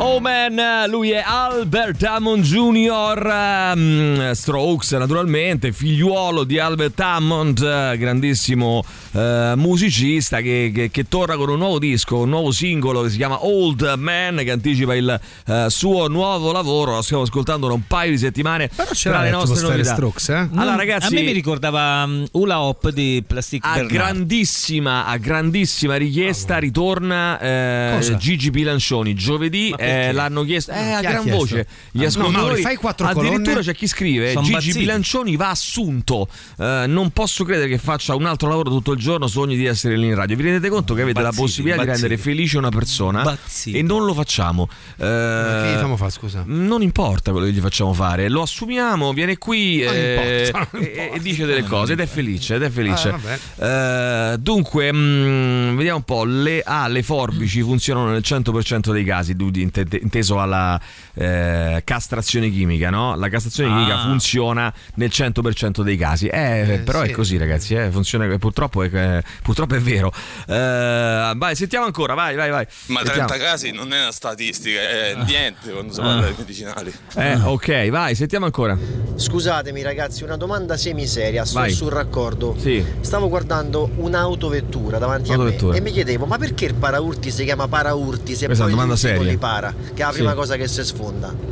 Oh man, lui è Albert Hammond Jr., ehm, Strokes naturalmente, figliuolo di Albert Hammond, grandissimo eh, musicista che, che- che torna con un nuovo disco, un nuovo singolo che si chiama Old Man, che anticipa il eh, suo nuovo lavoro, lo stiamo ascoltando da un paio di settimane. Però tra c'era le nostre novità. Strokes, eh? Allora Mm, ragazzi... A me mi ricordava um, Hula Hop di Plastic A Bernard. grandissima, a grandissima richiesta ritorna eh? Gigi Bilancioni. Giovedì Ma eh, l'hanno chiesto eh, a gran chiesto? voce gli Ah, no, ascoltatori. Mauri, fai quattro Addirittura colonne. c'è chi scrive: Son Gigi impazziti. Bilancioni va assunto. Eh, non posso credere che faccia un altro lavoro tutto il giorno. Sogni di essere lì in radio. Vi rendete conto che avete la Impazziti, possibilità di impazziti. rendere felice una persona e non lo facciamo. Eh, Che gli facciamo fare, scusa? non importa quello che gli facciamo fare, lo assumiamo, viene qui eh, importa, e, e dice delle cose ed è felice, ed è felice. Ah, dunque, mm, vediamo un po'. Le, ah, le forbici funzionano nel 100% dei casi, du- inteso alla eh, castrazione chimica, no? La castrazione Ah. chimica funziona nel 100% dei casi. Eh, Eh, però sì. è così, ragazzi. eh, funziona, purtroppo, è, eh, purtroppo è vero. Eh, vai, sentiamo ancora, vai, vai, vai. Ma Sentiamo. 30 casi non è una statistica, è niente quando si parla di medicinali. Eh, ok, vai, sentiamo ancora. Scusatemi ragazzi, una domanda semiseria, Vai. sul raccordo. Sì. Stavo guardando un'autovettura davanti a Autovettura. me e mi chiedevo, ma perché il paraurti si chiama paraurti se Questa poi domanda seria. li para, che è la Sì. prima cosa che si sfonda?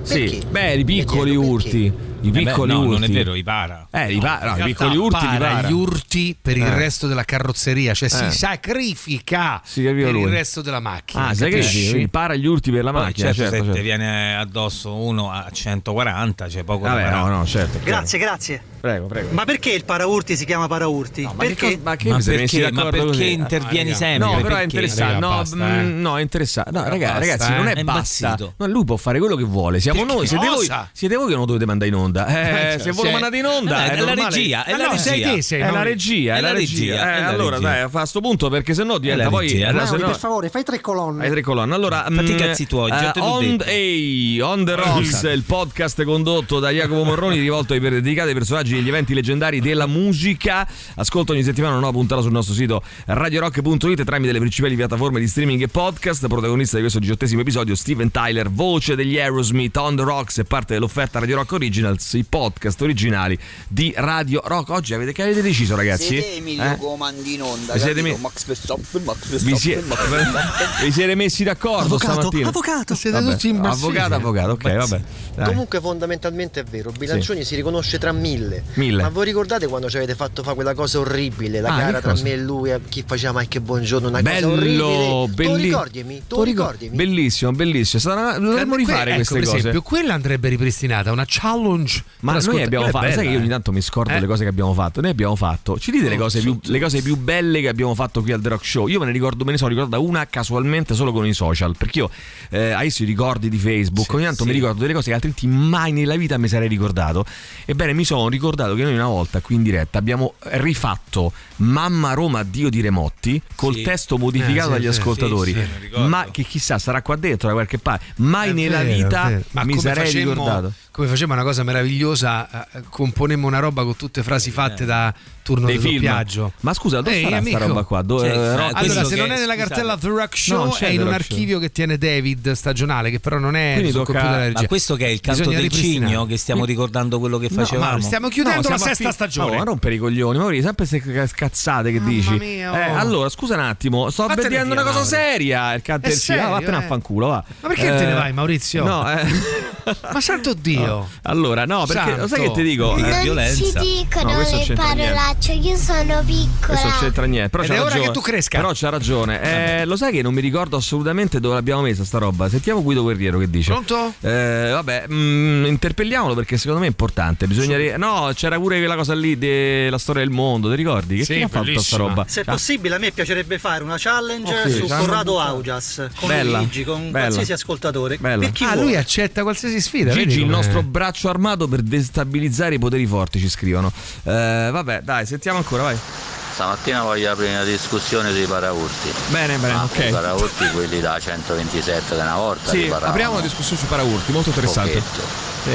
Perché? Sì, beh, i piccoli chiedo, urti. I Eh beh, piccoli no, urti. non è vero, i para. Eh, i, pa- no, i In piccoli urti para para. gli urti per il Eh. resto della carrozzeria, cioè Eh. si sacrifica Si per lui. il resto della macchina. Ah, che? Quindi para gli urti per la Poi, macchina, certo, certo, se certo. ti viene addosso uno a 140, c'è poco da Vabbè, no, parare. no, certo. Grazie, grazie. Prego, prego. Ma perché il paraurti si chiama paraurti? Ma che perché? cosa- ma che Ma perché, ma perché intervieni Ah, sempre? No, però è interessante. No, mm, eh. no, è interessante. No, ragazzi, non eh. è È basta. No, lui può fare quello che vuole. Siamo Perché noi. Siete voi, cosa? siete voi che non dovete mandare in onda. Eh, cioè, se voi lo sì. mandate in onda, Eh, è, la regia, è la no, sei regia. te, sei È la noi. regia, è la regia. Eh, è la allora, regia. dai, fa sto punto perché sennò diventa la poi. eh, no- per favore, fai tre colonne. Hai tre colonne. Allora, Fatti i mm, cazzi tuoi, l'ho on, detto. ehi, on the Rocks, il podcast condotto da Jacopo Morroni, rivolto ai per- dedicati ai personaggi degli eventi leggendari della musica. Ascolta ogni settimana una nuova puntata sul nostro sito radiorock.it tramite le principali piattaforme di streaming e podcast. Protagonista di questo diciottesimo episodio, Steven Tyler, voce degli Aerosmith, On the Rocks e parte dell'offerta Radio Rock Originals, i podcast originali di Radio Rock. Oggi avete, che avete deciso, ragazzi? Siete Emilio Eh? comandi in onda, Vi siete me- Max Verstappen, Max Vi, Verstappen, sie- Max Verstappen. vi siete messi d'accordo Avvocato, stamattina? avvocato. Siete Vabbè, tutti impazziti. avvocato, avvocato, ok, vabbè. Dai. Comunque fondamentalmente è vero, Bilancioni si riconosce tra mille. Mille. Ma voi ricordate quando ci avete fatto fare quella cosa orribile, la Ah, gara tra cosa? me e lui, eh, chi faceva mai che buongiorno, una cosa Bello, orribile. Tu belli- ricordimi? Tu Tu ricor- ricordimi? Bellissimo, bellissimo. Dovremmo Que- rifare ecco, queste per cose. esempio, quella andrebbe ripristinata, una challenge. Ma per noi ascolta- abbiamo fatto, sai bella, che io ogni eh. tanto mi scordo Eh? le cose che abbiamo fatto. Noi abbiamo fatto, ci dite le Oh, cose, più, sì, le cose più belle che abbiamo fatto qui al The Rock Show? Io me ne ricordo, me ne sono ricordata una casualmente solo con i social. Perché io eh, adesso i ricordi di Facebook, ogni tanto mi ricordo delle cose che altrimenti mai nella vita mi sarei ricordato. Ebbene, mi sono ricordato che noi una volta qui in diretta abbiamo rifatto Mamma Roma Dio di Remotti col Sì. testo modificato Eh, sì, dagli sì, ascoltatori. sì, ma che chissà, sarà qua dentro da qualche parte. Mai È nella vero, vita. Ma mi come sarei facemmo- ricordato. Come faceva una cosa meravigliosa, eh, componemmo una roba con tutte frasi fatte da turno Dei di doppiaggio. Ma scusa, dove Ehi, amico. roba qua? Dove, Cioè, eh, Allora, se non è nella scusate. cartella The Rock No, Show, è in un archivio che tiene David stagionale, che però non è sul tocca- computer. Ma questo che è il canto Bisogna del cigno che stiamo ricordando quello che No, facevamo? ma stiamo chiudendo No, la sesta stagione. No, ma rompere i coglioni, Mauri, sempre queste cazzate che Mamma dici. mia, oh. Eh, allora, scusa un attimo, sto Vattene vedendo via, una cosa Mauri. seria. Il canto È del cigno. Ah, vattene a eh. fanculo, va. Ma perché te ne vai, Maurizio? No, eh. Ma santo Dio! Allora, no, perché Santo. lo sai che ti dico? Che Eh, violenza. Si dicono No, non le niente. parolacce, io sono piccola. Questo non c'entra niente. Però Ed c'ha è ora ragione. che tu cresca. Però c'ha ragione. Eh, lo sai che non mi ricordo assolutamente dove l'abbiamo messa sta roba. Sentiamo Guido Guerriero che dice. Pronto? Eh, vabbè, mm, interpelliamolo perché secondo me è importante. Bisogna. No, c'era pure quella cosa lì della storia del mondo. Ti ricordi? Che Sì, fine ha fatto sta roba? Se è Ah, possibile, a me piacerebbe fare una challenge Oh, sì, su Corrado. Augias con Bella, Luigi, con bella. qualsiasi ascoltatore. Bella. Ah, vuole. lui accetta qualsiasi sfida. Gigi, il nostro braccio armato per destabilizzare i poteri forti, ci scrivono. Eh, vabbè, dai, sentiamo ancora, vai. Stamattina voglio aprire una discussione sui paraurti. Bene, bene, Ma ok. I paraurti quelli da 127 di una volta. Sì, apriamo una discussione sui paraurti, molto interessante. Sì.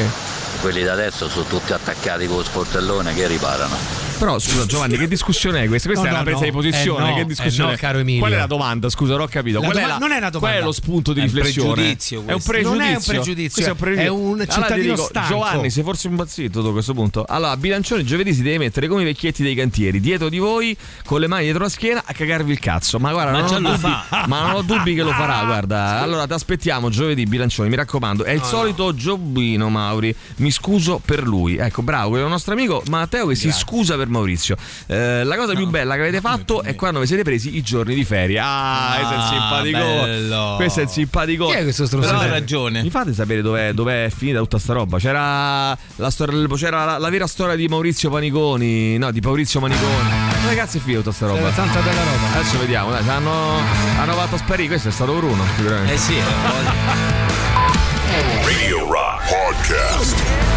Quelli da adesso sono tutti attaccati con lo sportellone che riparano. Però scusa Giovanni, che discussione è questa? Questa No, è una no, presa no. di posizione. Eh, no, che discussione eh, no, è? caro Emilio. Qual è la domanda? Scusa, non ho capito. La Qual è doma- la- non è una domanda. Qual è lo spunto di È un riflessione? pregiudizio È un pregiudizio. Non è un pregiudizio, è un Allora ti cittadino dico, stanco. Giovanni, sei forse un bazzito a questo punto. Allora, bilancione giovedì si deve mettere come i vecchietti dei cantieri, dietro di voi, con le mani dietro la schiena, a cagarvi il cazzo. Ma guarda, Ma non ho lo dubbi, fa. ma non ho dubbi che lo farà. Guarda, allora ti aspettiamo giovedì, bilancioni, mi raccomando. È il solito Giobino Mauri. Mi scuso per lui. Ecco, bravo, è il nostro amico Matteo che si scusa per Maurizio. Eh, la cosa più bella che avete fatto è quando vi siete presi i giorni di ferie. Ah, questo è il Ah, simpatico. bello. Questo è il simpatico. Chi è questo Però stronzo? hai ragione. Mi fate sapere dov'è, dov'è finita tutta sta roba? C'era la, storia, c'era la, la vera storia di Maurizio Paniconi, no, di Maurizio Maniconi. Dove cazzo è finita tutta sta roba? Era tanta bella roba. Adesso vediamo, dai, hanno, hanno fatto sparire. Questo è stato Bruno, sicuramente. Eh sì, eh, Radio Rock Podcast.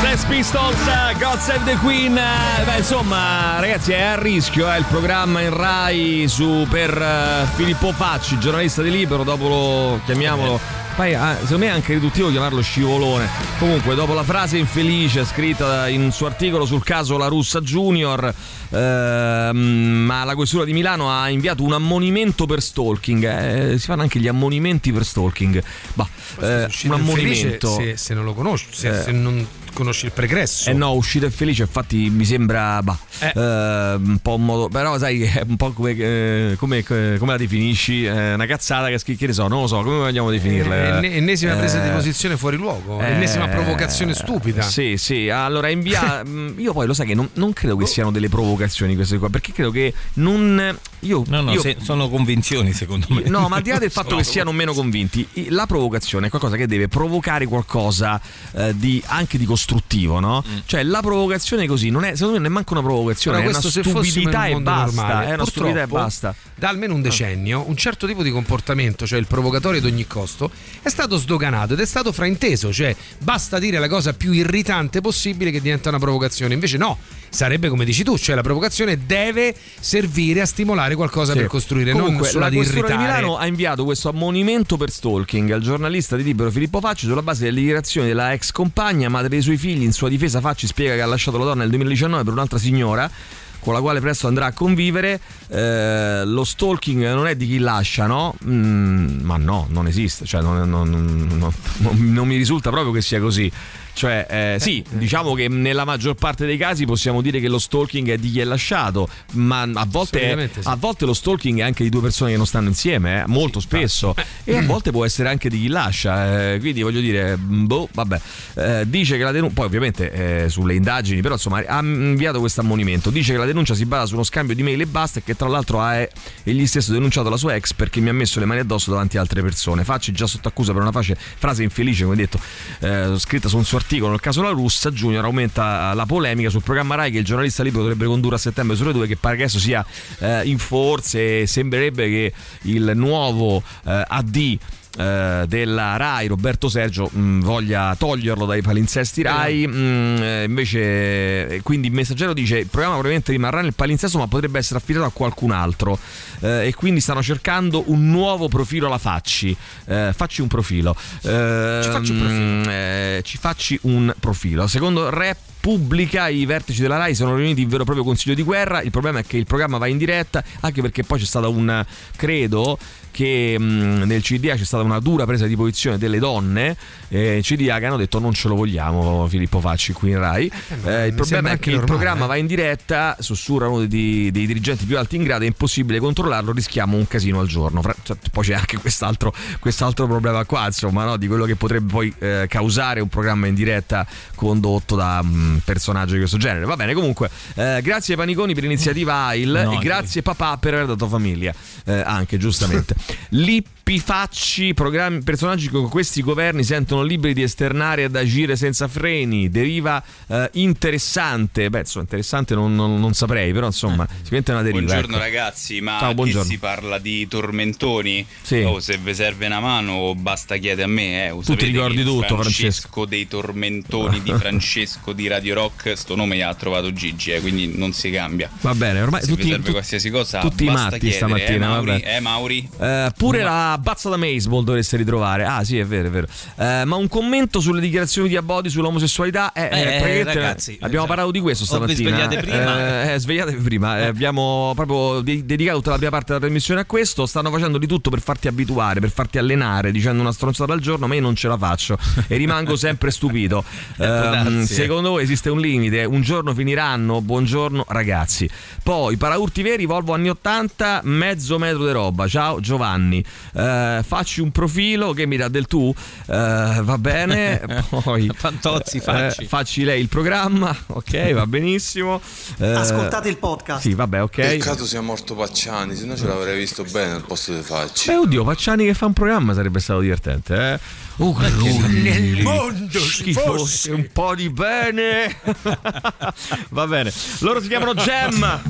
Sex Pistols, God Save the Queen. Eh, Beh, insomma, ragazzi, è a rischio eh, il programma in Rai su, per eh, Filippo Facci, giornalista di Libero. Dopo lo chiamiamolo. Poi, ah, secondo me è anche riduttivo chiamarlo scivolone. Comunque, dopo la frase infelice scritta in un suo articolo sul caso La Russa Junior, ehm, ma la questura di Milano ha inviato un ammonimento per stalking. Eh, si fanno anche gli ammonimenti per stalking. Bah, eh, un ammonimento. Se, se non lo conosci, se, Eh. se non conosci il pregresso. Eh no, uscita e felice, infatti mi sembra bah, Eh. eh, un po' un modo. Però, sai, è un po' come, eh, come, come la definisci? Eh, una cazzata che, che ne so, non lo so, come vogliamo definirla? Eh, enne- ennesima presa di Eh, posizione fuori luogo, eh, ennesima provocazione stupida. Sì, sì. Allora, invia. mh, io poi lo sai che non, non credo che siano delle provocazioni queste qua, perché credo che non. Io, no, no, io- se- sono convinzioni secondo me. No, ma al di là del fatto che siano meno convinti, la provocazione è qualcosa che deve provocare qualcosa eh, di, anche di costruttivo, no? Mm. Cioè, la provocazione così non è, secondo me, non è manco una provocazione, Però è una stupidità e basta. normale, È una stupidità e purtroppo, basta. Da almeno un decennio un certo tipo di comportamento, cioè il provocatorio ad ogni costo, è stato sdoganato ed è stato frainteso, cioè basta dire la cosa più irritante possibile che diventa una provocazione. Invece no, sarebbe come dici tu, cioè la provocazione deve servire a stimolare qualcosa Sì. per costruire, non Comunque, solo la ad questura di irritare. Milano ha inviato questo ammonimento per stalking al giornalista di Libero Filippo Facci sulla base delle dichiarazioni della ex compagna, madre dei suoi figli. In sua difesa Facci spiega che ha lasciato la donna nel 2019 per un'altra signora con la quale presto andrà a convivere. Eh, lo stalking non è di chi lascia, no? Mm, ma no, non esiste, cioè non, non- non- non- non mi risulta proprio che sia così. Cioè, eh, sì, diciamo che nella maggior parte dei casi possiamo dire che lo stalking è di chi è lasciato, ma a volte, Assolutamente sì. a volte lo stalking è anche di due persone che non stanno insieme, eh, molto spesso, e a volte può essere anche di chi lascia. eh, quindi voglio dire, boh, vabbè. Eh, dice che la denuncia, poi ovviamente eh, sulle indagini, però insomma ha inviato questo ammonimento. Dice che la denuncia si basa su uno scambio di mail e basta, e che tra l'altro ha eh, egli stesso denunciato la sua ex perché mi ha messo le mani addosso davanti a altre persone. Facci già sotto accusa per una face- frase infelice, come detto, eh, scritta su un suo articolo. Nel caso La Russa, Junior aumenta la polemica sul programma Rai che il giornalista libero dovrebbe condurre a settembre sulle due, che pare che adesso sia eh, in forze. Sembrerebbe che il nuovo eh, AD eh, della Rai. Roberto Sergio mh, voglia toglierlo dai palinsesti Rai. Mh, eh, invece eh, quindi il messaggero dice il programma probabilmente rimarrà nel palinsesto ma potrebbe essere affidato a qualcun altro. Eh, e quindi stanno cercando un nuovo profilo alla Facci. Eh, facci un profilo. Ci facci un profilo. mh, eh, ci facci un profilo. Secondo Repubblica i vertici della Rai sono riuniti in vero e proprio consiglio di guerra il problema è che il programma va in diretta anche perché poi c'è stata un credo che mh, nel CDA c'è stata una dura presa di posizione delle donne eh, CDA che hanno detto non ce lo vogliamo Filippo Facci qui in Rai Eh, il mi problema è che il normale, programma eh. va in diretta sussurra uno dei, dei dirigenti più alti in grado è impossibile controllarlo rischiamo un casino al giorno Fra- cioè, poi c'è anche quest'altro, quest'altro problema qua insomma no? di quello che potrebbe poi eh, causare un programma in diretta condotto da un personaggio di questo genere. Va bene comunque eh, grazie Paniconi per l'iniziativa AIL No, e grazie papà per aver dato famiglia eh, anche giustamente. Lippi Facci programmi, personaggi che con questi governi sentono liberi di esternare ed agire senza freni deriva eh, interessante beh insomma interessante non, non- non saprei però insomma sicuramente è una deriva Buongiorno ecco. ragazzi, ma Ciao, buongiorno. si parla di tormentoni? Sì. Oh, se vi serve una mano basta chiedere a me. Eh. O Tu ti ricordi tutto, Francesco dei tormentoni di Francesco di Radio Rock, sto nome ha trovato Gigi, eh, quindi non si cambia. va bene ormai Se tutti, vi serve tu- qualsiasi cosa, tutti basta matti chiedere, stamattina eh, Mauri, vabbè. eh, Mauri? Eh, pure la bazza da baseball dovreste ritrovare. Ah, sì, è vero, è vero. Eh, ma un commento sulle dichiarazioni di Abodi sull'omosessualità. Eh, Eh, praticamente ragazzi, abbiamo cioè, parlato di questo o vi stamattina. svegliate prima. Eh, eh, svegliatevi prima. Eh, abbiamo proprio de- dedicato tutta la prima parte della trasmissione a questo. Stanno facendo di tutto per farti abituare, per farti allenare, dicendo una stronzata al giorno, ma io non ce la faccio e rimango sempre stupito. Eh. secondo voi esiste un limite? Un giorno finiranno? Buongiorno ragazzi. Poi paraurti veri, Volvo anni 80, mezzo metro di roba. Ciao Giovanni. Eh, eh, facci un profilo che mi dà del tu, eh, va bene, poi Fantozzi, eh, facci. facci lei il programma, ok, va benissimo. Eh, Ascoltate il podcast. Sì, vabbè, ok. Peccato sia morto Pacciani, se no ce l'avrei visto bene al posto dei facci. Beh, oddio, Pacciani che fa un programma sarebbe stato divertente, eh? Oh, Nel mondo ci schifo, fosse un po' di bene. Va bene. Loro si chiamano Gem.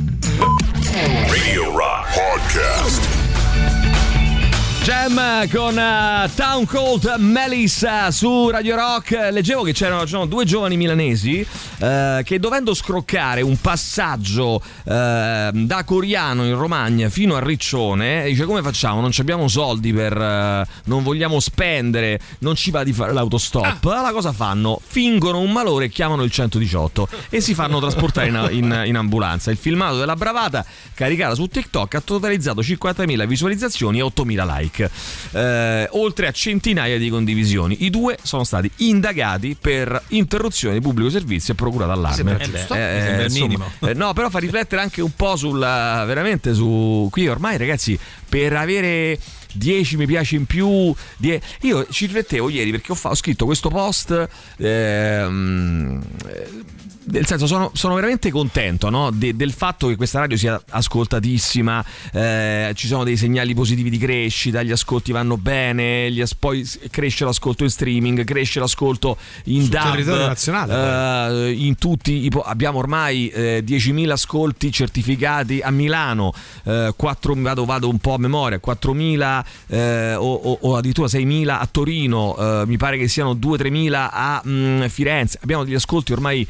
Jam con eh, Town Cold Melissa su Radio Rock. Leggevo che c'erano, c'erano due giovani milanesi eh, che dovendo scroccare un passaggio eh, da Coriano in Romagna fino a Riccione, dice come facciamo? Non ci abbiamo soldi per... non vogliamo spendere, non ci va di fare l'autostop. Allora cosa fanno? Fingono un malore e chiamano il 118 e si fanno trasportare in, in- in ambulanza. Il filmato della bravata caricata su TikTok ha totalizzato 50.000 visualizzazioni e 8.000 like. Eh, oltre a centinaia di condivisioni. I due sono stati indagati per interruzione di pubblico servizio e procura d'allarme. Mi sembra il minimo. eh, no, però fa riflettere anche un po' sulla veramente su qui ormai ragazzi per avere 10 mi piace in più die- io ci riflettevo ieri perché ho, fa- ho scritto questo post ehm, eh, nel senso sono, sono veramente contento no? de- del fatto che questa radio sia ascoltatissima eh, ci sono dei segnali positivi di crescita gli ascolti vanno bene gli as- poi cresce l'ascolto in streaming cresce l'ascolto in Sul DAB territorio nazionale, eh, in tutti i po- abbiamo ormai eh, 10.000 ascolti certificati a Milano eh, 4 vado, vado un po' a memoria 4.000 eh, o, o- o addirittura 6.000 a Torino eh, mi pare che siano 2-3.000 a mm, Firenze abbiamo degli ascolti ormai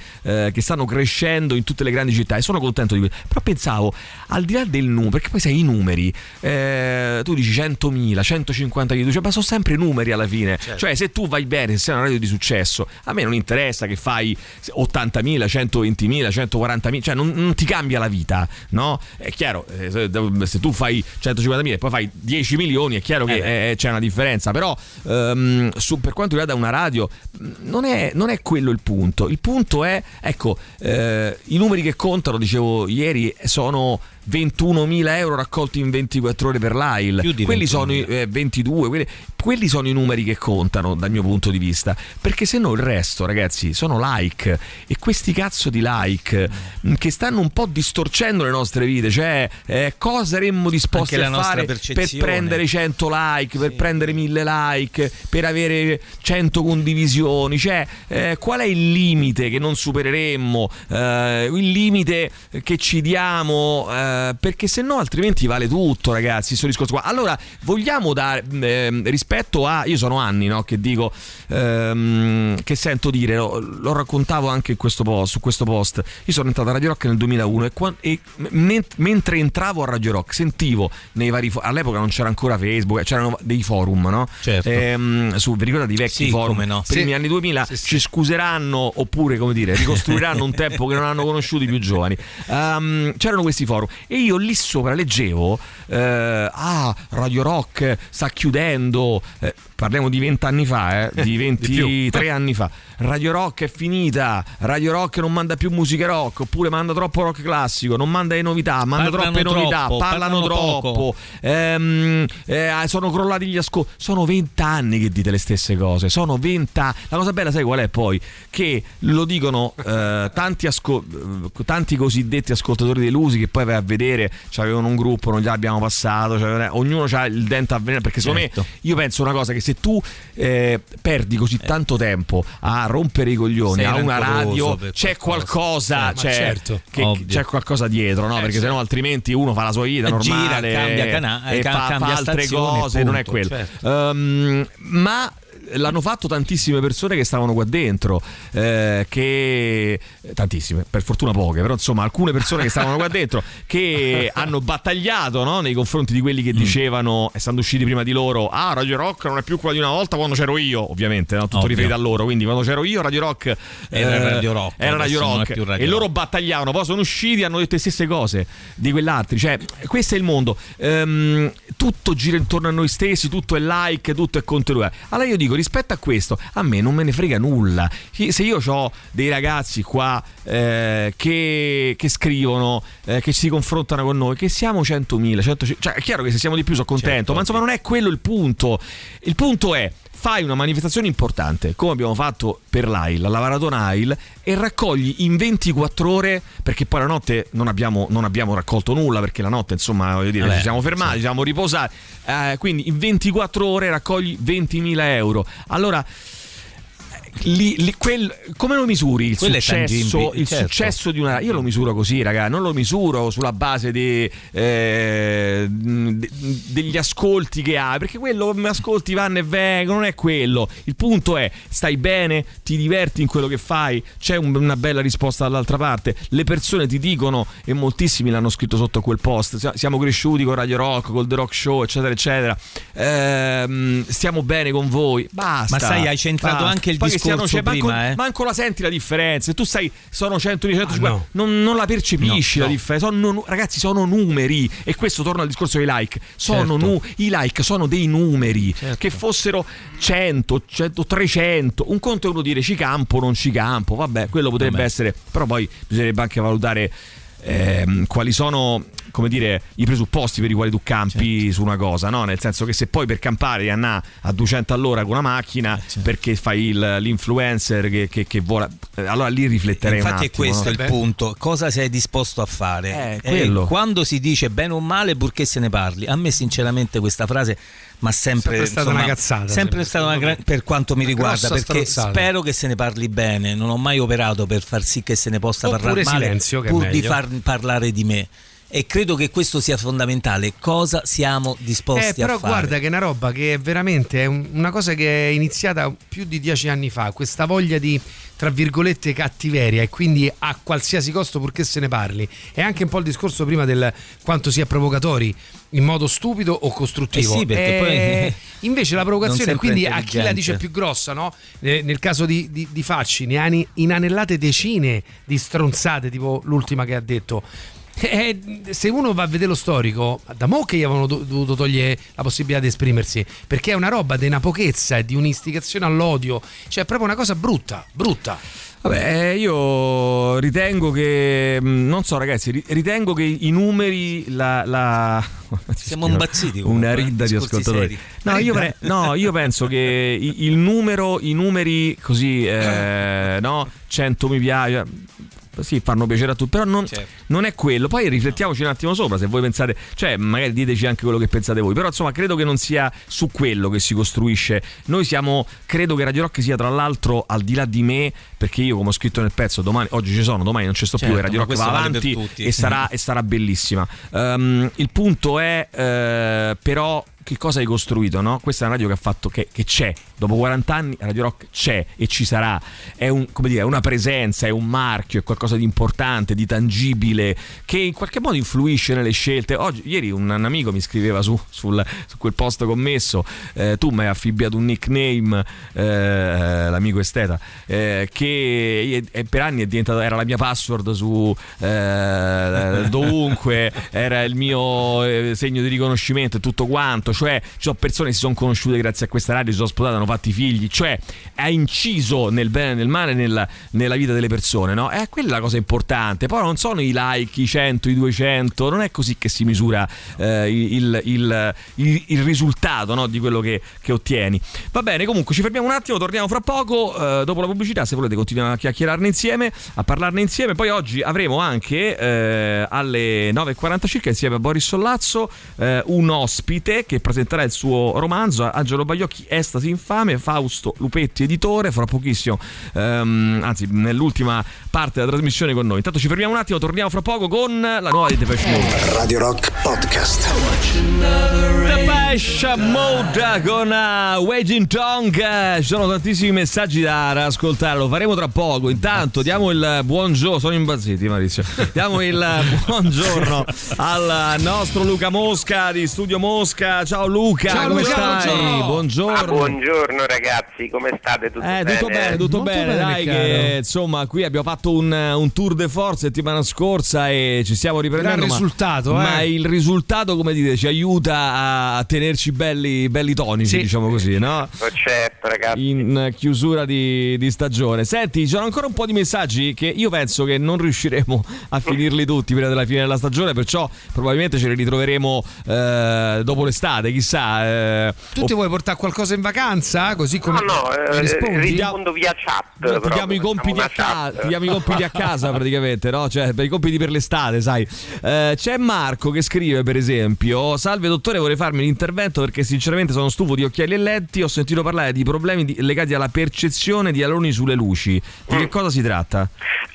eh, che stanno crescendo in tutte le grandi città e sono contento di questo però pensavo al di là del numero perché poi sai i numeri eh, tu dici 100.000 150.000 dici, ma sono sempre numeri alla fine Certo. cioè se tu vai bene se sei una radio di successo a me non interessa che fai 80.000 120.000 140.000 cioè non, non ti cambia la vita no? è chiaro eh, se, tu fai 150.000 e poi fai 10 milioni è chiaro che Eh eh, c'è una differenza però ehm, su- per quanto riguarda una radio non è, non è quello il punto il punto è ecco eh, i numeri che contano dicevo ieri sono 21.000 euro raccolti in 24 ore per l'AIL. Quelli sono i- 21.000. eh, 22 quelli, quelli sono i numeri che contano dal mio punto di vista. Perché se no il resto ragazzi sono like. E questi cazzo di like mh, che stanno un po' distorcendo le nostre vite. Cioè eh, cosa saremmo disposti Anche a fare per prendere 100 like per prendere 1000 like per avere 100 condivisioni? Cioè eh, qual è il limite che non supereremmo eh, il limite che ci diamo eh, perché se no altrimenti vale tutto ragazzi questo discorso qua allora vogliamo dare ehm, rispetto a io sono anni no, che dico ehm, che sento dire lo, lo raccontavo anche in questo post, su questo post io sono entrato a Radio Rock nel 2001 e, qua- e men- mentre entravo a Radio Rock sentivo nei vari fo- all'epoca non c'era ancora Facebook c'erano dei forum no? Certo. Ehm, su, vi ricordate i vecchi Sì, forum no. primi Sì. anni 2000 Sì, sì. ci scuseranno oppure come dire ricostruiranno un tempo che non hanno conosciuto i più giovani. Ehm, c'erano questi forum e io lì sopra leggevo eh, ah Radio Rock sta chiudendo eh, parliamo di vent'anni fa eh, di 23 anni fa Radio Rock è finita Radio Rock non manda più musica rock oppure manda troppo rock classico non manda le novità manda Parlano troppe novità troppo, parlano, parlano troppo. Ehm, eh, sono crollati gli ascolti. Sono vent'anni che dite le stesse cose. Sono vent'anni. La cosa bella, sai qual è poi? Che lo dicono eh, tanti, asco- tanti cosiddetti ascoltatori delusi che poi vai a vedere, avevano un gruppo, non gliel'abbiamo passato. c'avevano- ognuno ha il dente a venire. Perché secondo Certo. me, io penso una cosa: che se tu eh, perdi così tanto tempo a rompere i coglioni Sei a una radio, c'è qualcosa. Eh, c'è, certo. che- c'è qualcosa dietro, no? Perché sennò altrimenti uno fa la sua vita Eh, normale gira, cambia cana- e ca- fa, fa cambia altre stazione, cose, non è punto, quello. certo. Ehm, ma l'hanno fatto tantissime persone che stavano qua dentro, eh, che tantissime, per fortuna poche, però insomma alcune persone che stavano qua dentro che hanno battagliato no, nei confronti di quelli che Mm. dicevano, essendo usciti prima di loro, ah Radio Rock non è più quella di una volta quando c'ero io, ovviamente, no? tutto Ovvio. riferito a loro, quindi quando c'ero io Radio Rock Era eh, Radio Rock, era Radio Rock Radio e loro battagliavano, poi sono usciti e hanno detto le stesse cose di quell'altri, cioè questo è il mondo, Ehm, tutto gira intorno a noi stessi, tutto è like, tutto è contenuto. Allora io dico, rispetto a questo, a me non me ne frega nulla. Se io ho dei ragazzi qua eh, che, che, scrivono, eh, che si confrontano con noi, che siamo 100.000, 100, cioè è chiaro che se siamo di più sono contento, certo, ma insomma non è quello il punto. Il punto è fai una manifestazione importante, come abbiamo fatto per l'AIL, la maratona AIL, e raccogli in 24 ore, perché poi la notte non abbiamo, non abbiamo raccolto nulla, perché la notte insomma voglio dire, Vabbè, ci siamo fermati, sì. ci siamo riposati, eh, quindi in 24 ore raccogli 20.000 euro. Allora Lì, lì, quel, come lo misuri il, successo, il certo. successo di una io lo misuro così raga non lo misuro sulla base de, eh, de, degli ascolti che hai perché quello come ascolti vanno e vengono non è quello. Il punto è stai bene? Ti diverti in quello che fai? C'è un, una bella risposta dall'altra parte. Le persone ti dicono e moltissimi l'hanno scritto sotto quel post siamo cresciuti con Radio Rock col The Rock Show eccetera eccetera. Ehm, stiamo bene con voi basta. Ma sai hai centrato basta. anche il discorso siano, cioè, prima, manco, eh. manco, la senti la differenza. Tu sai, sono 100, 150, ah, no. non, non, la percepisci no, la differenza. Sono, ragazzi, sono numeri. E questo torna al discorso dei like. Sono certo. nu, I like sono dei numeri. Certo. Che fossero 100, 100, 300. Un conto è uno dire ci campo, non ci campo. Vabbè, quello potrebbe Vabbè. essere. Però poi bisognerebbe anche valutare ehm, quali sono come dire, i presupposti per i quali tu campi certo. su una cosa, no? Nel senso che se poi per campare devi andare a 200 all'ora con una macchina eh, certo. perché fai il, l'influencer che, che, che vola, eh, allora lì rifletterei Infatti attimo, è questo no? il Beh. punto, cosa sei disposto a fare? Eh, quello. quando si dice bene o male, purché se ne parli. A me sinceramente questa frase ma sempre, sempre stata insomma, una cazzata sempre stata una gra- per quanto mi riguarda perché stronzata. spero che se ne parli bene non ho mai operato per far sì che se ne possa Oppure parlare male silenzio, pur di far parlare di me e credo che questo sia fondamentale. Cosa siamo disposti eh, però a fare? guarda che è una roba che è veramente è una cosa che è iniziata più di dieci anni fa, questa voglia di tra virgolette cattiveria e quindi a qualsiasi costo purché se ne parli. È anche un po' il discorso prima del quanto sia provocatori in modo stupido o costruttivo. Eh sì, perché poi invece la provocazione, quindi a chi la dice più grossa, no? Nel caso di, di, di Facci, ne ha inanellate decine di stronzate, tipo l'ultima che ha detto. Eh, se uno va a vedere lo storico, da mo' che gli avevano dovuto togliere la possibilità di esprimersi, perché è una roba di una pochezza e di un'istigazione all'odio, cioè è proprio una cosa brutta, brutta. Vabbè, io ritengo che, mm, non so ragazzi, ritengo che i numeri, la... la... Siamo imbazziti Una ridda di ascoltatori. No io, pre- no io, penso che il numero, i numeri così, eh, no, 100 mi piace sì, fanno piacere a tutti, però non, certo. non, è quello. Poi riflettiamoci un attimo sopra, se voi pensate, cioè magari diteci anche quello che pensate voi, però insomma credo che non sia su quello che si costruisce. Noi siamo, credo che Radio Rock sia tra l'altro al di là di me, perché io come ho scritto nel pezzo, domani, oggi ci sono, domani non ci sto certo, più, Radio Rock va avanti vale e, sarà, e, sarà, bellissima. Um, il punto è uh, però che cosa hai costruito, no? Questa è una radio che ha fatto che, che, c'è, dopo 40 anni Radio Rock c'è e ci sarà, è, un, dire, è, una presenza, è un marchio, è qualcosa di importante, di tangibile, che in qualche modo influisce nelle scelte. Oggi, ieri un, un amico mi scriveva su, sul, su quel post commesso, eh, tu mi hai affibbiato un nickname, eh, l'amico Esteta, eh, che per anni è diventato, era la mia password su eh, dovunque, era il mio eh, segno di riconoscimento e tutto quanto cioè ci persone che si sono conosciute grazie a questa radio, si sono sposate, hanno fatti figli, cioè ha inciso nel bene e nel male nella, nella vita delle persone, no? È quella la cosa importante. Poi non sono i like, i 100, i 200, non è così che si misura eh, il, il, il, il, risultato no? di quello che, che, ottieni. Va bene, comunque ci fermiamo un attimo, torniamo fra poco, eh, dopo la pubblicità, se volete continuiamo a chiacchierarne insieme, a parlarne insieme. Poi oggi avremo anche eh, alle 9.40 circa insieme a Boris Sollazzo eh, un ospite che presenterà il suo romanzo Angelo Baiocchi Estasi infame Fausto Lupetti editore fra pochissimo ehm, anzi nell'ultima parte della trasmissione con noi. Intanto ci fermiamo un attimo torniamo fra poco con la nuova di Depeche Mode. Radio Rock Podcast. Depeche Mode con uh, Waging Tongue ci sono tantissimi messaggi da ascoltare lo faremo tra poco. Intanto diamo il buongiorno sono imbazziti Maurizio. Diamo il buongiorno al nostro Luca Mosca di Studio Mosca. Ciao ciao Luca, Ciao, come Luca, stai? buongiorno. Buongiorno. Ah, buongiorno ragazzi, come state? Tutto Eh, bene? tutto bene, tutto Molto bene, bene, dai caro. che insomma qui abbiamo fatto un, un tour de force settimana scorsa e ci stiamo riprendendo Gran ma- risultato, eh. ma, il risultato come dite ci aiuta a tenerci belli, belli tonici Sì. diciamo così no? Oh, certo ragazzi. in chiusura di, di stagione senti ci sono ancora un po' di messaggi che io penso che non riusciremo a finirli tutti prima della fine della stagione perciò probabilmente ce li ritroveremo eh, dopo l'estate chissà eh, Tu ti vuoi portare qualcosa in vacanza? Così come No, no, eh, rispondi? rispondo via chat. ti proprio, diamo, i compiti a ca- ti diamo i compiti a casa praticamente, no? Cioè, per i compiti per l'estate, sai. Eh, c'è Marco che scrive, per esempio: Salve dottore, vorrei farmi l'intervento perché sinceramente sono stufo di occhiali e letti. Ho sentito parlare di problemi di- legati alla percezione di aloni sulle luci. Di Mm. che cosa si tratta?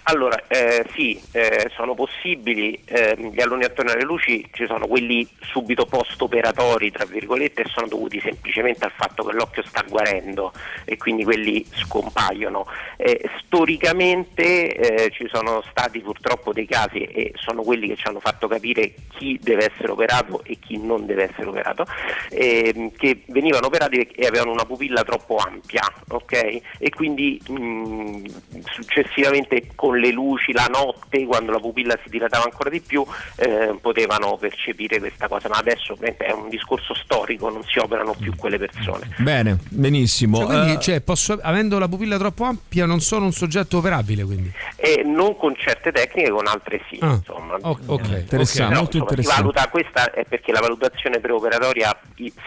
Allora, eh, sì, eh, sono possibili, eh, gli alloni attorno alle luci ci sono quelli subito post-operatori, tra virgolette, sono dovuti semplicemente al fatto che l'occhio sta guarendo e quindi quelli scompaiono. Eh, storicamente eh, ci sono stati purtroppo dei casi e sono quelli che ci hanno fatto capire chi deve essere operato e chi non deve essere operato, ehm, che venivano operati e avevano una pupilla troppo ampia, ok? E quindi mh, successivamente con le luci la notte, quando la pupilla si dilatava ancora di più, eh, potevano percepire questa cosa, ma adesso è un discorso storico, non si operano più quelle persone. Bene, benissimo. Cioè, quindi, Eh, cioè, posso- avendo la pupilla troppo ampia, non sono un soggetto operabile. Quindi. E non con certe tecniche, con altre sì. Ah, insomma. ok, Interessante, Però, molto insomma, si interessante. valuta questa è perché la valutazione preoperatoria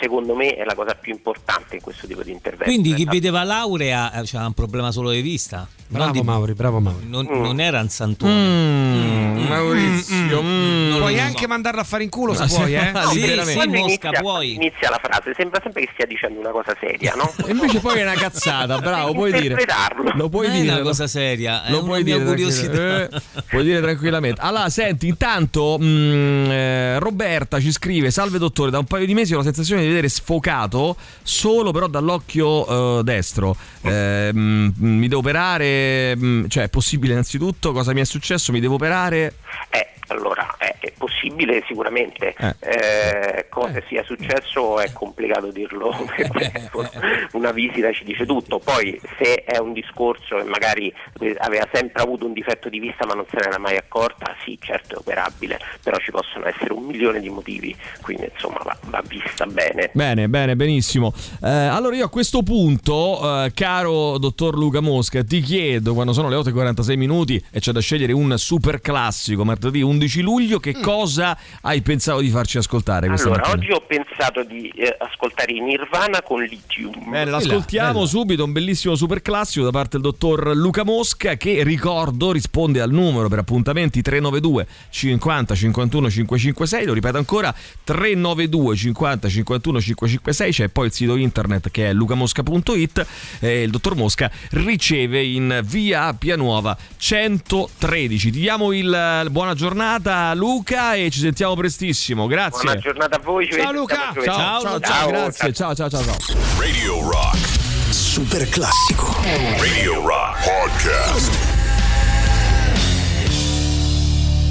secondo me è la cosa più importante in questo tipo di intervento. Quindi chi Esatto. vedeva laurea aveva un problema solo di vista. Bravo Non di- Mauri, bravo Mauri. Non, Mm. non era un santone. mm, Maurizio, mm. Non Puoi lo anche so. mandarla a fare in culo se puoi, sì, eh? ma Sì, sì, Mosca, inizia, puoi. inizia la frase, sembra sempre che stia dicendo una cosa seria, no? E invece poi è una cazzata, bravo, puoi dire. Lo puoi Non è dire. una cosa seria, è lo una puoi dire eh, puoi dire tranquillamente. Allora, senti, intanto mh, eh, Roberta ci scrive: Salve dottore, da un paio di mesi ho la sensazione di vedere sfocato solo però dall'occhio eh, destro. Eh, mh, mi devo operare? Mh, cioè, è possibile innanzitutto? Cosa mi è successo? Mi devo operare? Eh, allora, è, è possibile sicuramente, Eh. Eh, cosa sia successo è complicato dirlo, perché una visita ci dice tutto, poi se è un discorso che magari aveva sempre avuto un difetto di vista ma non se n'era mai accorta, sì certo è operabile, però ci possono essere un milione di motivi, quindi insomma va, va vista bene. Bene, bene, benissimo. Eh, allora io a questo punto, eh, caro dottor Luca Mosca, ti chiedo, quando sono le 8.46 minuti e c'è da scegliere un super classico, martedì 11 luglio, che cosa hai pensato di farci ascoltare questa Allora, mattina? oggi ho pensato di eh, ascoltare i Nirvana con Lithium. Bene, l'ascoltiamo subito, un bellissimo super classico da parte del dottor Luca Mosca che ricordo risponde al numero per appuntamenti 392 50 51 556, lo ripeto ancora 392 50 51 556, c'è poi il sito internet che è lucamosca.it e il dottor Mosca riceve in via Appia Nuova 113. Ti diamo il buona giornata Luca e ci sentiamo prestissimo, grazie. Buona giornata a voi. ci Ciao Luca. giovedì. Ciao, ciao, ciao, grazie. Ciao, ciao, ciao, ciao. Radio Rock. Super classico. Radio Rock Podcast.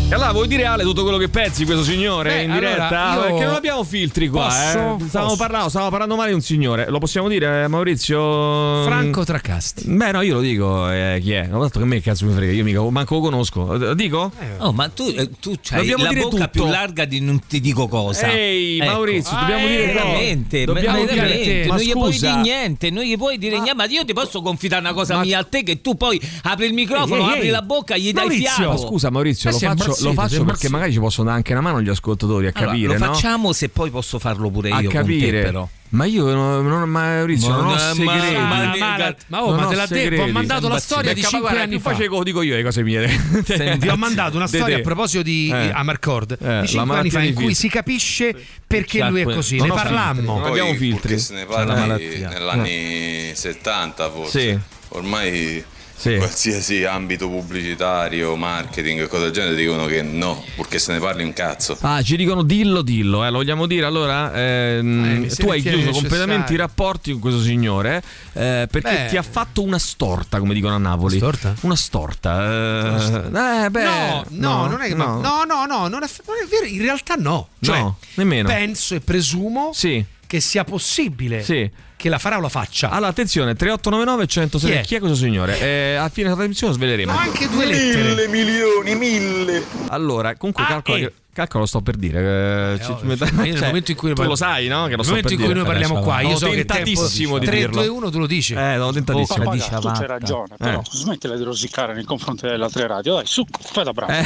E allora vuoi dire Ale tutto quello che pensi di questo signore Beh, in diretta? allora, io- Perché non abbiamo filtri qua, Posso? eh. Stavamo parlando, stavamo parlando male di un signore. Lo possiamo dire, eh, Maurizio? Franco Tracasti. Beh, no, io lo dico, eh, chi è? Ho detto che a me cazzo mi frega, io mica manco lo conosco. Eh, Dico? Oh, ma tu, eh, tu hai Dobbiamo la dire bocca tutto. più larga di non ti dico cosa. Ehi, Ecco. Maurizio, dobbiamo Ah, dire no. veramente, Dobbiamo ma dire veramente, te. Ma non gli puoi dire niente, non gli puoi dire niente, ma io ti posso confidare una cosa mia a te che tu poi apri il microfono, Ehi, apri ehi. la bocca, gli dai Maurizio, fiato. ma scusa Maurizio, Eh, lo faccio, impazzito, lo faccio perché magari ci possono dare anche una mano gli ascoltatori a Allora, capire, lo no? facciamo se poi posso farlo pure A io capire. con te però. Ma io non, non Maurizio, Ma- non ho segreti. ma- Ma, ma- ma, ma, oh, Non ma ho te l'ha detto, ho mandato la storia di Becca, 5 guarda, anni più fa. facevo, dico io le cose mie. Vi ho mandato una De storia a proposito di Eh. Amarcord Eh, di la 5 anni fa in cui si capisce perché lui è que- così. non Ne parlammo. Non abbiamo filtri. Se ne parla negli anni 70 forse. Ormai Sì. qualsiasi ambito pubblicitario, marketing, cose del genere dicono che no, purché se ne parli un cazzo. Ah, ci dicono dillo, dillo, eh, lo vogliamo dire allora? Ehm, Eh, tu hai chiuso necessario. completamente i rapporti con questo signore eh, perché Beh. ti ha fatto una storta, come dicono a Napoli. Storta? Una storta. eh, eh, beh, No, no, non è che. no. No, no, no, non è, non è vero. In realtà no. Cioè, No, nemmeno. penso e presumo Sì. che sia possibile Sì. Che la farà o la faccia. Allora, attenzione, 3899 106. Chi è? Chi è questo signore? Eh, a fine della trasmissione lo sveleremo. Ma anche due lettere. milioni, mille. Allora, comunque Ah, calcola, eh. che, calcola lo sto per dire. eh, ci- oh, ci- sì, io nel cioè, momento in cui tu lo sai, no? Che lo Nel sto momento per in cui dire. noi parliamo qua, io Ho so che tentatissimo di 3, dirlo. 2, 1 tu lo dici. Eh, ho tentatissimo. Papà, dice tu avanti. c'hai ragione, però Eh. smettila di rosicare nei confronti delle altre radio. Dai, su, fai da bravo.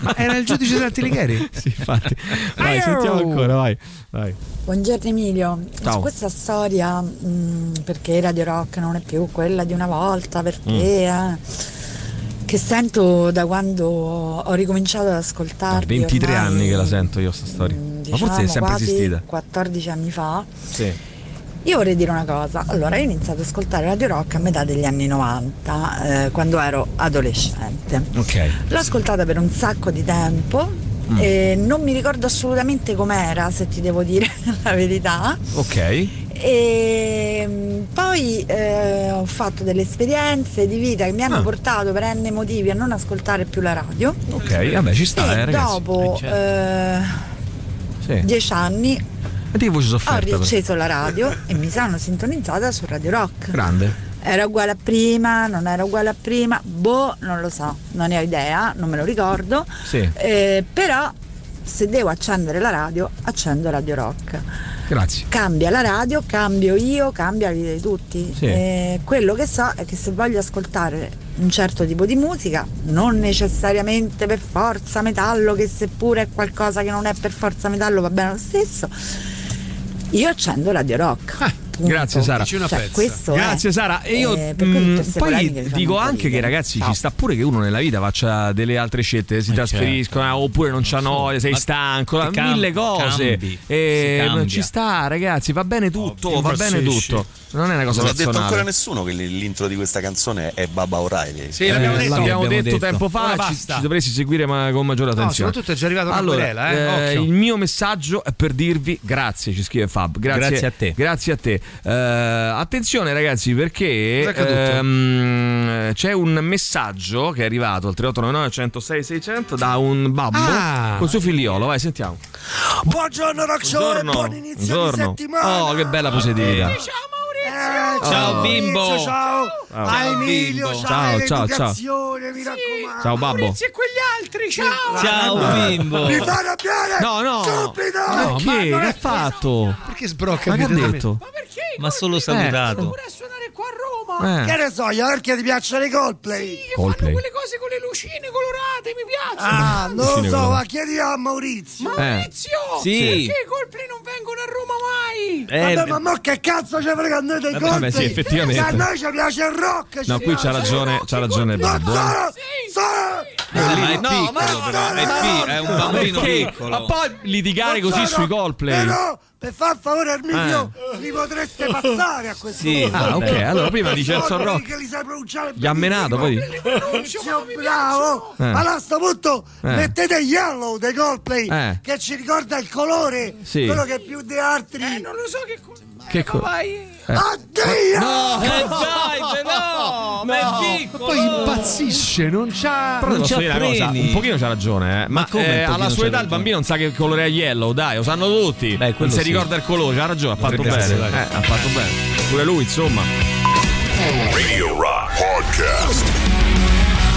Ma era il giudice dell'Antilighieri? sì, infatti. Vai, sentiamo ancora, vai. vai. Buongiorno Emilio, Ciao. su questa storia mh, perché Radio Rock non è più quella di una volta, perché Mm. eh, che sento da quando ho ricominciato ad ascoltarvi 23 ormai, anni che la sento io sta storia. Ma forse è diciamo, sempre esistita. 14 anni fa. Sì. Io vorrei dire una cosa, allora io ho iniziato ad ascoltare Radio Rock a metà degli anni 90, eh, quando ero adolescente. Ok. L'ho ascoltata per un sacco di tempo Mm. e non mi ricordo assolutamente com'era, se ti devo dire la verità. Ok. E mm, poi eh, ho fatto delle esperienze di vita che mi hanno Ah. portato per n motivi a non ascoltare più la radio. Ok, vabbè, ci sta, e eh, ragazzi. dopo eh, Sì. dieci anni ho riacceso la radio e mi sono sintonizzata su Radio Rock. Grande. Era uguale a prima, non era uguale a prima, boh, non lo so, non ne ho idea, non me lo ricordo. Sì. Eh, però se devo accendere la radio, accendo Radio Rock. Grazie. Cambia la radio, cambio io, cambia la vita di tutti. Sì. Eh, quello che so è che se voglio ascoltare un certo tipo di musica, non necessariamente per forza metallo, che seppure è qualcosa che non è per forza metallo, va bene lo stesso, io accendo Radio Rock. Punto. Grazie Sara. Cioè, questo è. Grazie Sara. E io Eh, mh, poi polemiche mi fanno dico anche che ragazzi Ciao. ci sta pure che uno nella vita faccia delle altre scelte, si trasferiscono eh, oppure non c'ha noia, sei Ma stanco, mille cose. cambi, E cambia. ci sta ragazzi, va bene tutto, Ovvio. va bene tutto. Non è una cosa non ha detto ancora personale. nessuno che l'intro di questa canzone è Baba O'Reilly. Sì, Eh, l'abbiamo detto. l'abbiamo detto, detto. tempo fa, Ora ci, ci dovresti seguire ma- con maggiore No, attenzione. soprattutto è già arrivata una allora, querela, eh, occhio. il mio messaggio è per dirvi grazie, ci scrive Fab. Grazie, Grazie a te. Grazie a te. Eh, attenzione ragazzi perché ehm, c'è un messaggio che è arrivato al 3899 106 600 da un babbo Ah. con suo figliolo. Vai, sentiamo. Buongiorno Rock Show e Buongiorno. buon inizio Buongiorno. di settimana. Oh, che bella positività. Eh, Ciao, bimbo. Ciao. Ciao. A Emilio, Bimbo. ciao, Ciao, ciao, mi raccomando. Ciao babbo. e quegli altri, ciao. Ciao bimbo. Mi fa arrabbiare No, no. subito. Ma No, che? ma ha fatto? Perché sbrocca Ma che ha detto? Ma solo salutato. Pure a suonare qua a Roma. Eh. Che ne so io, perché ti piacciono i Coldplay? Coldplay. quelle cose con le lucine colorate, mi piacciono. Ah, non lo so, colorate. ma chiedi a Maurizio. Eh. Maurizio, Sì. perché i Coldplay non vengono a Roma mai? Eh, Vabbè, ma mo che cazzo ci frega a noi dei Vabbè, Coldplay? sì, effettivamente. Se a noi ci piace il rock, ci No, qui c'ha ragione, c'ha ragione. Babbo, Eh, ma è No, piccolo ma- però, è, pi- è un bambino piccolo. Ma poi litigare così sui Coldplay. Però, per far favore al mio, Eh. li potreste passare a questo Sì, punto. Ah, ok, allora prima dice il pronunciare Gli ha menato poi. Bravo! Eh. Allora a sto punto Eh. mettete Yellow dei Coldplay Eh. che ci ricorda il colore, Sì. quello che più di altri. Eh, non lo so che Che co- vai. Eh. Addio! No! Eh dai, però, ma è piccolo. Poi impazzisce, non c'ha. Però Non c'ha cosa, un pochino c'ha ragione, eh. Ma, come un eh, alla sua c'ha età il bambino non sa che colore è yellow, dai, lo sanno tutti. Beh, non si sì. ricorda il colore, ha ragione, ha fatto bene. essere, Eh, ha fatto bene. Pure lui, insomma. Radio Rock Podcast.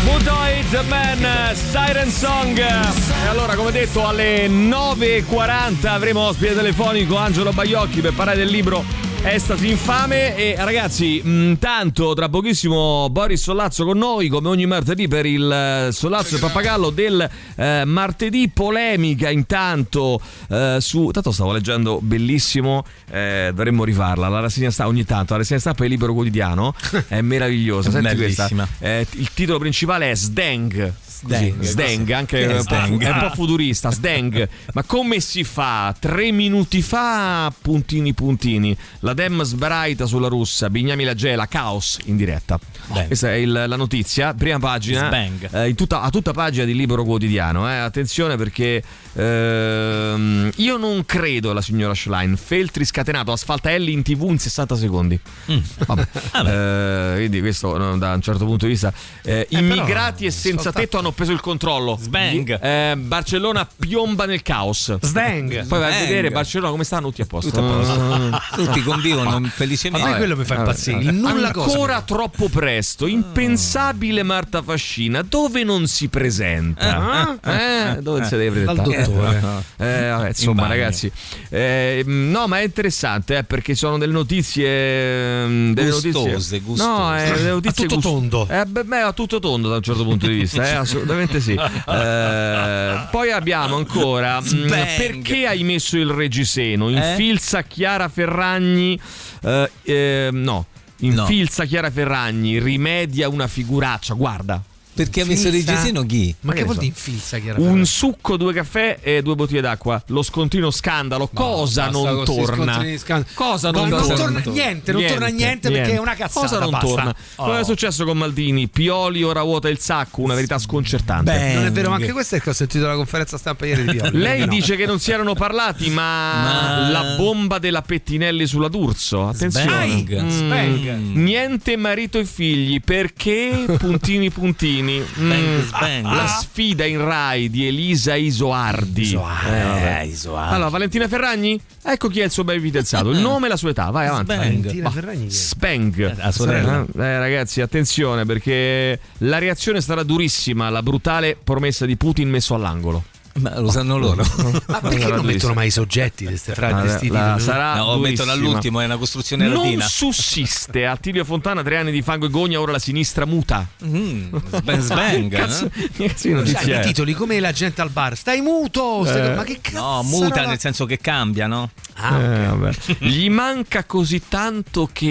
Mutoid Man, Siren Song. E allora, come detto, alle 9.40 avremo ospite telefonico Angelo Baiocchi per parlare del libro Estasi infame. E ragazzi, intanto tra pochissimo Boris Sollazzo con noi, come ogni martedì, per il eh, Sollazzo e Pappagallo del eh, martedì. Polemica intanto eh, su. Tanto stavo leggendo bellissimo, eh, dovremmo rifarla. La rassegna stampa ogni tanto, la rassegna stampa è libero quotidiano. È meravigliosa. Senti questa. Eh, il titolo principale è Sdeng. Sdeng. Sdeng, anche Che è Sdeng? è un po' futurista. Sdeng, ma come si fa? Tre minuti fa, puntini puntini. La Dem sbraita sulla russa, Bignami la gela, caos in diretta. Bene. Questa è il- la notizia, prima pagina. Eh, in tutta, a tutta pagina di Libero Quotidiano. eh. Attenzione perché ehm, io non credo alla signora Schlein. Feltri scatenato, asfaltaelli in tv in 60 secondi. Mm. Vabbè. Eh, quindi questo no, da un certo punto di vista. eh, immigrati e senza tetto hanno hanno preso il controllo. Sbang. Eh, Barcellona piomba nel caos. Sbang. Poi vai a vedere Barcellona come stanno tutti a posto. Tutti a posto. Ah. Tutti convivono A felicemente. me quello mi fa impazzire. Il nulla cosa. Ancora troppo presto, impensabile Marta Fascina, dove non si presenta? Eh, dove si deve presentare? dottore. Eh, vabbè, insomma, In ragazzi, eh, no, ma è interessante eh, perché sono delle notizie. mm, Delle Gustose, notizie, gustose. No, eh, delle notizie A tutto gust- tondo. Eh, beh, beh, a tutto tondo da un certo punto di vista, eh, assolutamente sì. Eh, poi abbiamo ancora. mm, Sbang. perché hai messo il reggiseno? Infilza Chiara Ferragni. eh, eh, no. Infilza Chiara Ferragni, rimedia una figuraccia. Guarda, Perché ha messo reggiseno chi? Ma che ne vuol dire infilza un succo, due caffè e due bottiglie d'acqua. Lo scontrino scandalo. Cosa basta non torna? Cosa Ma non, non torna? torna niente, non torna niente perché è una cazzata, Cosa non basta. torna? Cosa Oh. è successo con Maldini? Pioli ora vuota il sacco, una verità sconcertante. Beh, Non è vero, ma anche questo è che ho sentito la conferenza stampa ieri di Pioli. Lei No. dice che non si erano parlati, ma, Ma- la bomba della Pettinelli sulla D'Urso. Attenzione. Sbang. Mm. Sbang. Niente marito e figli, perché puntini puntini. Mm. sbang. La sfida in Rai di Elisa Isoardi. Isoardi. Eh. Eh, Isoardi. Allora, Valentina Ferragni? Ecco chi è il suo bel fidanzato. Il nome e la sua età. Vai avanti. Che è? Speng. La sorella. Eh, ragazzi, attenzione perché la reazione sarà durissima alla brutale promessa di Putin messo all'angolo. Ma lo sanno loro. Ma perché non mettono mai i soggetti di queste frasi? La- titoli? sarà No, mettono all'ultimo, è una costruzione Non latina. sussiste Attilio Fontana, tre anni di fango e gogna, ora la sinistra muta. Mm, sbang sbang. Cazzo, eh? cazzo notizia i titoli come la gente al bar. Stai muto! stai- Eh. Ma che cazzo? No, muta nel senso che cambia, no? Ah, Eh, ok. vabbè. Gli manca così tanto che,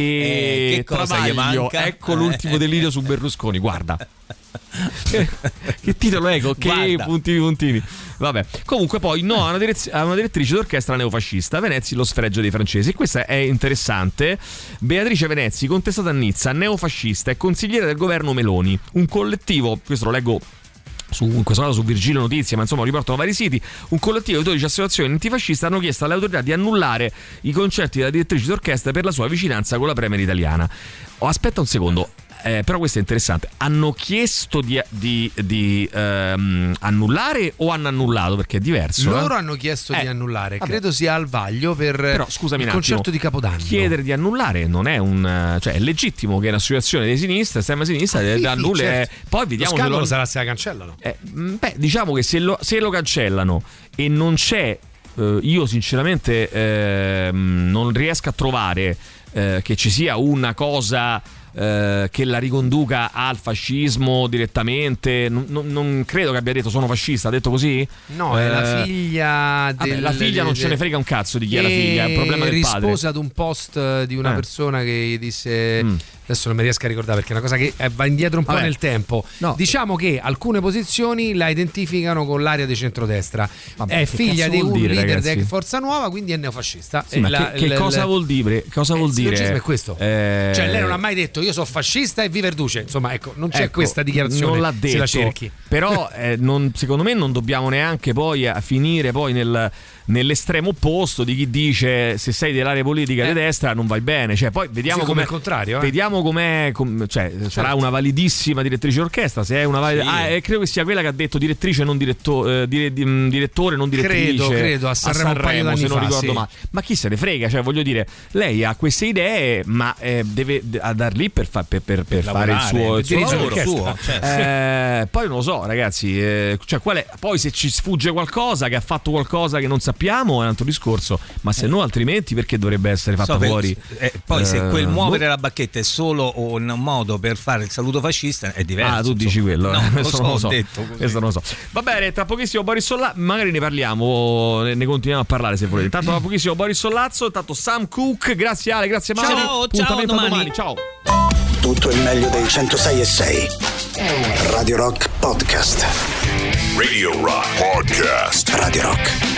Eh, che cosa gli Travaglio. manca? Ecco l'ultimo delirio su Berlusconi, guarda. che, che titolo è? Che Guarda. puntini puntini. Vabbè. Comunque poi no, a una, direz- a una direttrice d'orchestra neofascista, Venezzi lo sfregio dei francesi. Questa è interessante. Beatrice Venezzi, contestata a Nizza, neofascista e consigliere del governo Meloni. Un collettivo, questo lo leggo su, in questo caso su Virgilio Notizie, ma insomma riportano vari siti, un collettivo di 12 associazioni antifasciste hanno chiesto alle autorità di annullare i concerti della direttrice d'orchestra per la sua vicinanza con la Premier italiana. Oh, aspetta un secondo. Eh, però questo è interessante. Hanno chiesto di, di- di, ehm, annullare o hanno annullato? Perché è diverso. Loro eh? hanno chiesto Eh, di annullare, vabbè. credo sia al vaglio per Però scusami il un attimo, concerto di Capodanno. Chiedere di annullare non è un. eh, cioè è legittimo che un'associazione di sinistra, estrema sinistra, Ah, sì, annulli. certo. eh, poi vediamo Lo se scandalo lo- sarà se la cancellano. eh, mh, beh, diciamo che se lo, se lo cancellano e non c'è, eh, io sinceramente ehm, non riesco a trovare eh, che ci sia una cosa eh, che la riconduca al fascismo direttamente. Non, non- non credo che abbia detto sono fascista, ha detto così? No, è la Eh, figlia vabbè, del, la figlia non del- ce ne frega un cazzo di chi è la figlia, è un problema del padre. rispose ad un post di una Eh. persona che gli disse Mm. adesso non mi riesco a ricordare perché è una cosa che eh, va indietro un po' Vabbè. nel tempo No. diciamo che alcune posizioni la identificano con l'area di centrodestra Vabbè, è figlia di un dire, leader di Forza Nuova quindi è neofascista Sì, la- che, che l- cosa vuol dire? Cosa Eh, vuol dire? è questo Eh, cioè lei non ha mai detto io sono fascista e viva Erduce. Insomma ecco non c'è Ecco, questa dichiarazione non l'ha se detto, la cerchi. però eh, non- secondo me non dobbiamo neanche poi a finire poi nel- nell'estremo opposto di chi dice se sei dell'area politica di destra non vai bene cioè poi vediamo Eh. Sì, come il contrario, eh. vediamo com'è com- cioè sarà una validissima direttrice d'orchestra se è una valida, Sì. ah, eh, credo che sia quella che ha detto direttrice non diretto- eh, dire- di- mh, direttore non direttrice Credo, credo, a Sanremo paio d'anni se non fa, ricordo sì. male ma chi se ne frega cioè voglio dire lei ha queste idee ma eh, deve a dar lì per, fa- per- per- per fare il suo, il suo lavoro certo. eh, poi non lo so, ragazzi. eh, cioè, qual è- poi se ci sfugge qualcosa, che ha fatto qualcosa che non sappiamo, è un altro discorso. Ma se no, altrimenti, perché dovrebbe essere fatta So, per- fuori? eh, poi se Eh, quel muovere boh. la bacchetta è solo un modo per fare il saluto fascista è diverso. Ah, tu insomma. dici quello? No, eh, lo questo so, non lo so. Questo non lo so. Va bene, tra pochissimo Boris Sollazzo. Magari ne parliamo, ne, ne continuiamo a parlare se volete. Intanto, tra pochissimo Boris Sollazzo. Intanto, Sam Cook. Grazie, Ale. Grazie, Mauro. Ciao, ciao, domani. domani. Ciao. Tutto il meglio dei 106 e 6. Radio Rock Podcast. Radio Rock Podcast. Radio Rock.